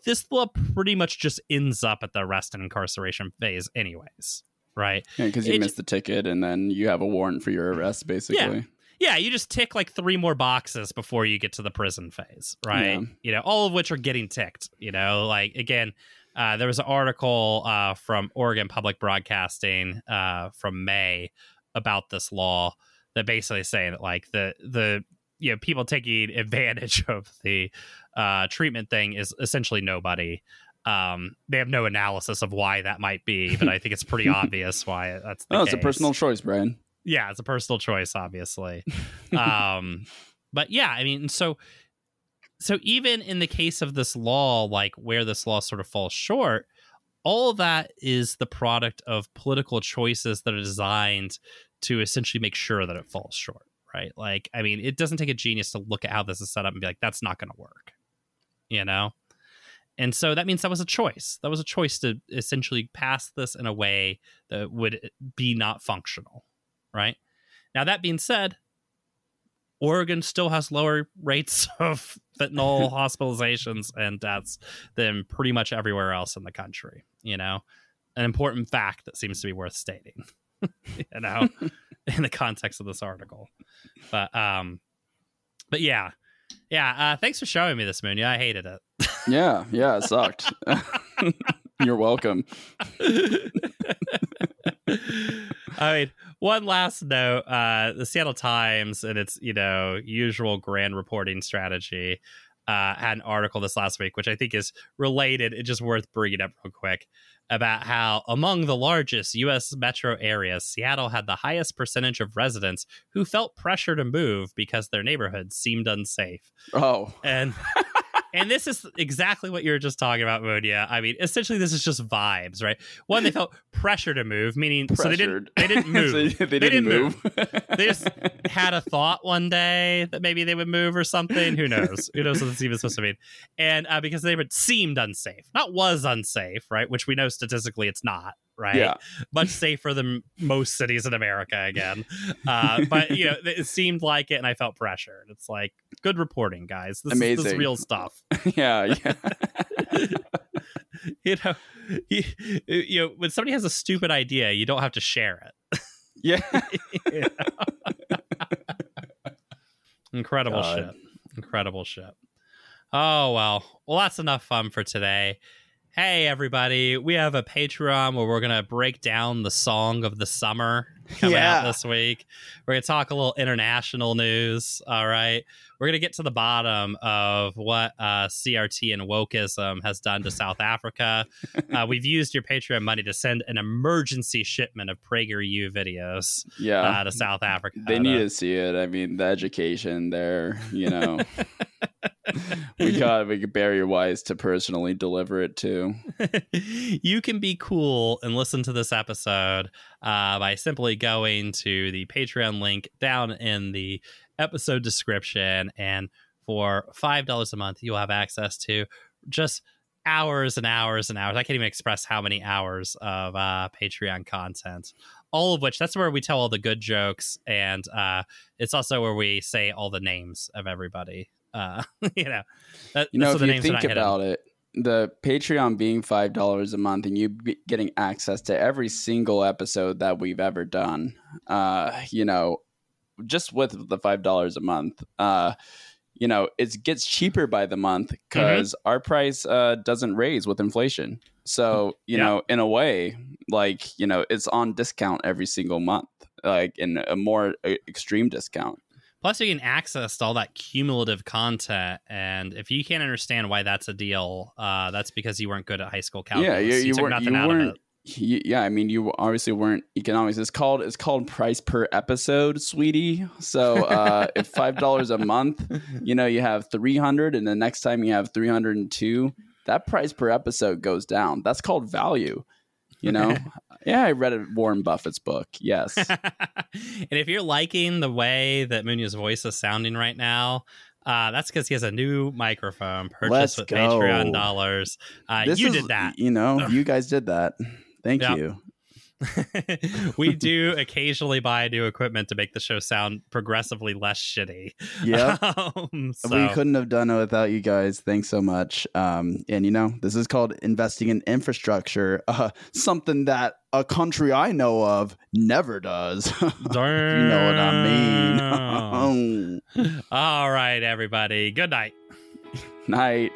this law pretty much just ends up at the arrest and incarceration phase anyways right? Because yeah, you it, missed the ticket and then you have a warrant for your arrest basically. yeah. Yeah, you just tick like three more boxes before you get to the prison phase, right? Yeah. You know, all of which are getting ticked. You know, like again, uh, there was an article uh, from Oregon Public Broadcasting uh, from May about this law that basically saying that like the the you know people taking <laughs> advantage of the uh, treatment thing is essentially nobody. Um, they have no analysis of why that might be, but I think it's pretty <laughs> obvious why that's the oh, it's a personal choice, Brian. Yeah, it's a personal choice, obviously. <laughs> um, but yeah, I mean, so so even in the case of this law, like where this law sort of falls short, all of that is the product of political choices that are designed to essentially make sure that it falls short, right? Like, I mean, it doesn't take a genius to look at how this is set up and be like, that's not going to work, you know? And so that means that was a choice. That was a choice to essentially pass this in a way that would be not functional, right? Now, that being said, Oregon still has lower rates <laughs> of fentanyl <laughs> hospitalizations and deaths than pretty much everywhere else in the country. You know, an important fact that seems to be worth stating. <laughs> you know, in the context of this article. But um, but yeah, yeah. Uh, thanks for showing me this moon. Yeah, I hated it. yeah, yeah, it sucked. You're welcome. I mean, one last note: uh, the Seattle Times and its you know usual grand reporting strategy uh, had an article this last week, which I think is related. It's just worth bringing up real quick about how among the largest U.S. metro areas, Seattle had the highest percentage of residents who felt pressure to move because their neighborhoods seemed unsafe. Oh, and <laughs> and this is exactly what you were just talking about, Munya. I mean, essentially, this is just vibes, right? One, they felt pressure to move, meaning so they didn't they didn't <laughs> move. they, they, they, didn't, didn't move. move. they just <laughs> had a thought one day that maybe they would move or something. Who knows? Who knows what this even supposed to mean? And uh, because they would seemed unsafe, not was unsafe, right? Which we know statistically it's not, right? Yeah. Much safer than most cities in America again. Uh, but you know, it seemed like it, and I felt pressure. And it's like good reporting, guys. This, Amazing. Is, this is real stuff. <laughs> yeah, yeah. <laughs> you know, you, you know, when somebody has a stupid idea, you don't have to share it. Yeah. <laughs> You know? Incredible God. shit. Incredible shit. Oh well. Well, that's enough fun for today. Hey everybody, we have a Patreon where we're gonna break down the song of the summer coming Yeah. out this week. We're gonna talk a little international news. All right. We're gonna get to the bottom of what uh, CRT and wokeism has done to South Africa. <laughs> Uh, we've used your Patreon money to send an emergency shipment of PragerU videos Yeah. uh, to South Africa. they need to see it. I mean, the education there, you know. <laughs> <laughs> we got we Bari Weiss to personally deliver it to. <laughs> you can be cool and listen to this episode uh, by simply going to the Patreon link down in the episode description. And for $5 a month, you'll have access to just hours and hours and hours. I can't even express how many hours of uh, Patreon content. All of which, that's where we tell all the good jokes. And uh, it's also where we say all the names of everybody. Uh, <laughs> you know, that, You know, that's if the you think about it, the Patreon being five dollars a month and you be getting access to every single episode that we've ever done, uh, you know, just with the five dollars a month, uh, you know, it gets cheaper by the month Mm-hmm. because our price uh, doesn't raise with inflation. So you Yeah. know, in a way, like you know, it's on discount every single month, like in a more uh, extreme discount. Plus, you can access to all that cumulative content, and if you can't understand why that's a deal, uh, that's because you weren't good at high school calculus. Yeah, you, you, took weren't. nothing You out of it. Yeah, I mean, you obviously weren't economics. It's called it's called price per episode, sweetie. So uh, if <laughs> five dollars a month, you know, you have three hundred, and the next time you have three hundred and two, that price per episode goes down. That's called value. You know. yeah, I read Warren Buffett's book. Yes. <laughs> and if you're liking the way that Munya's voice is sounding right now, uh, that's because he has a new microphone purchased Let's with go. Patreon dollars. Uh, you is- did that. You know, <laughs> you guys did that. Thank Yeah. you. <laughs> we do occasionally buy new equipment to make the show sound progressively less shitty. Yeah. <laughs> Um, We couldn't have done it without you guys. Thanks so much. Um, and you know, this is called investing in infrastructure, <laughs> uh, something that a country I know of never does. you know what I mean. All right, everybody. Good night. Night.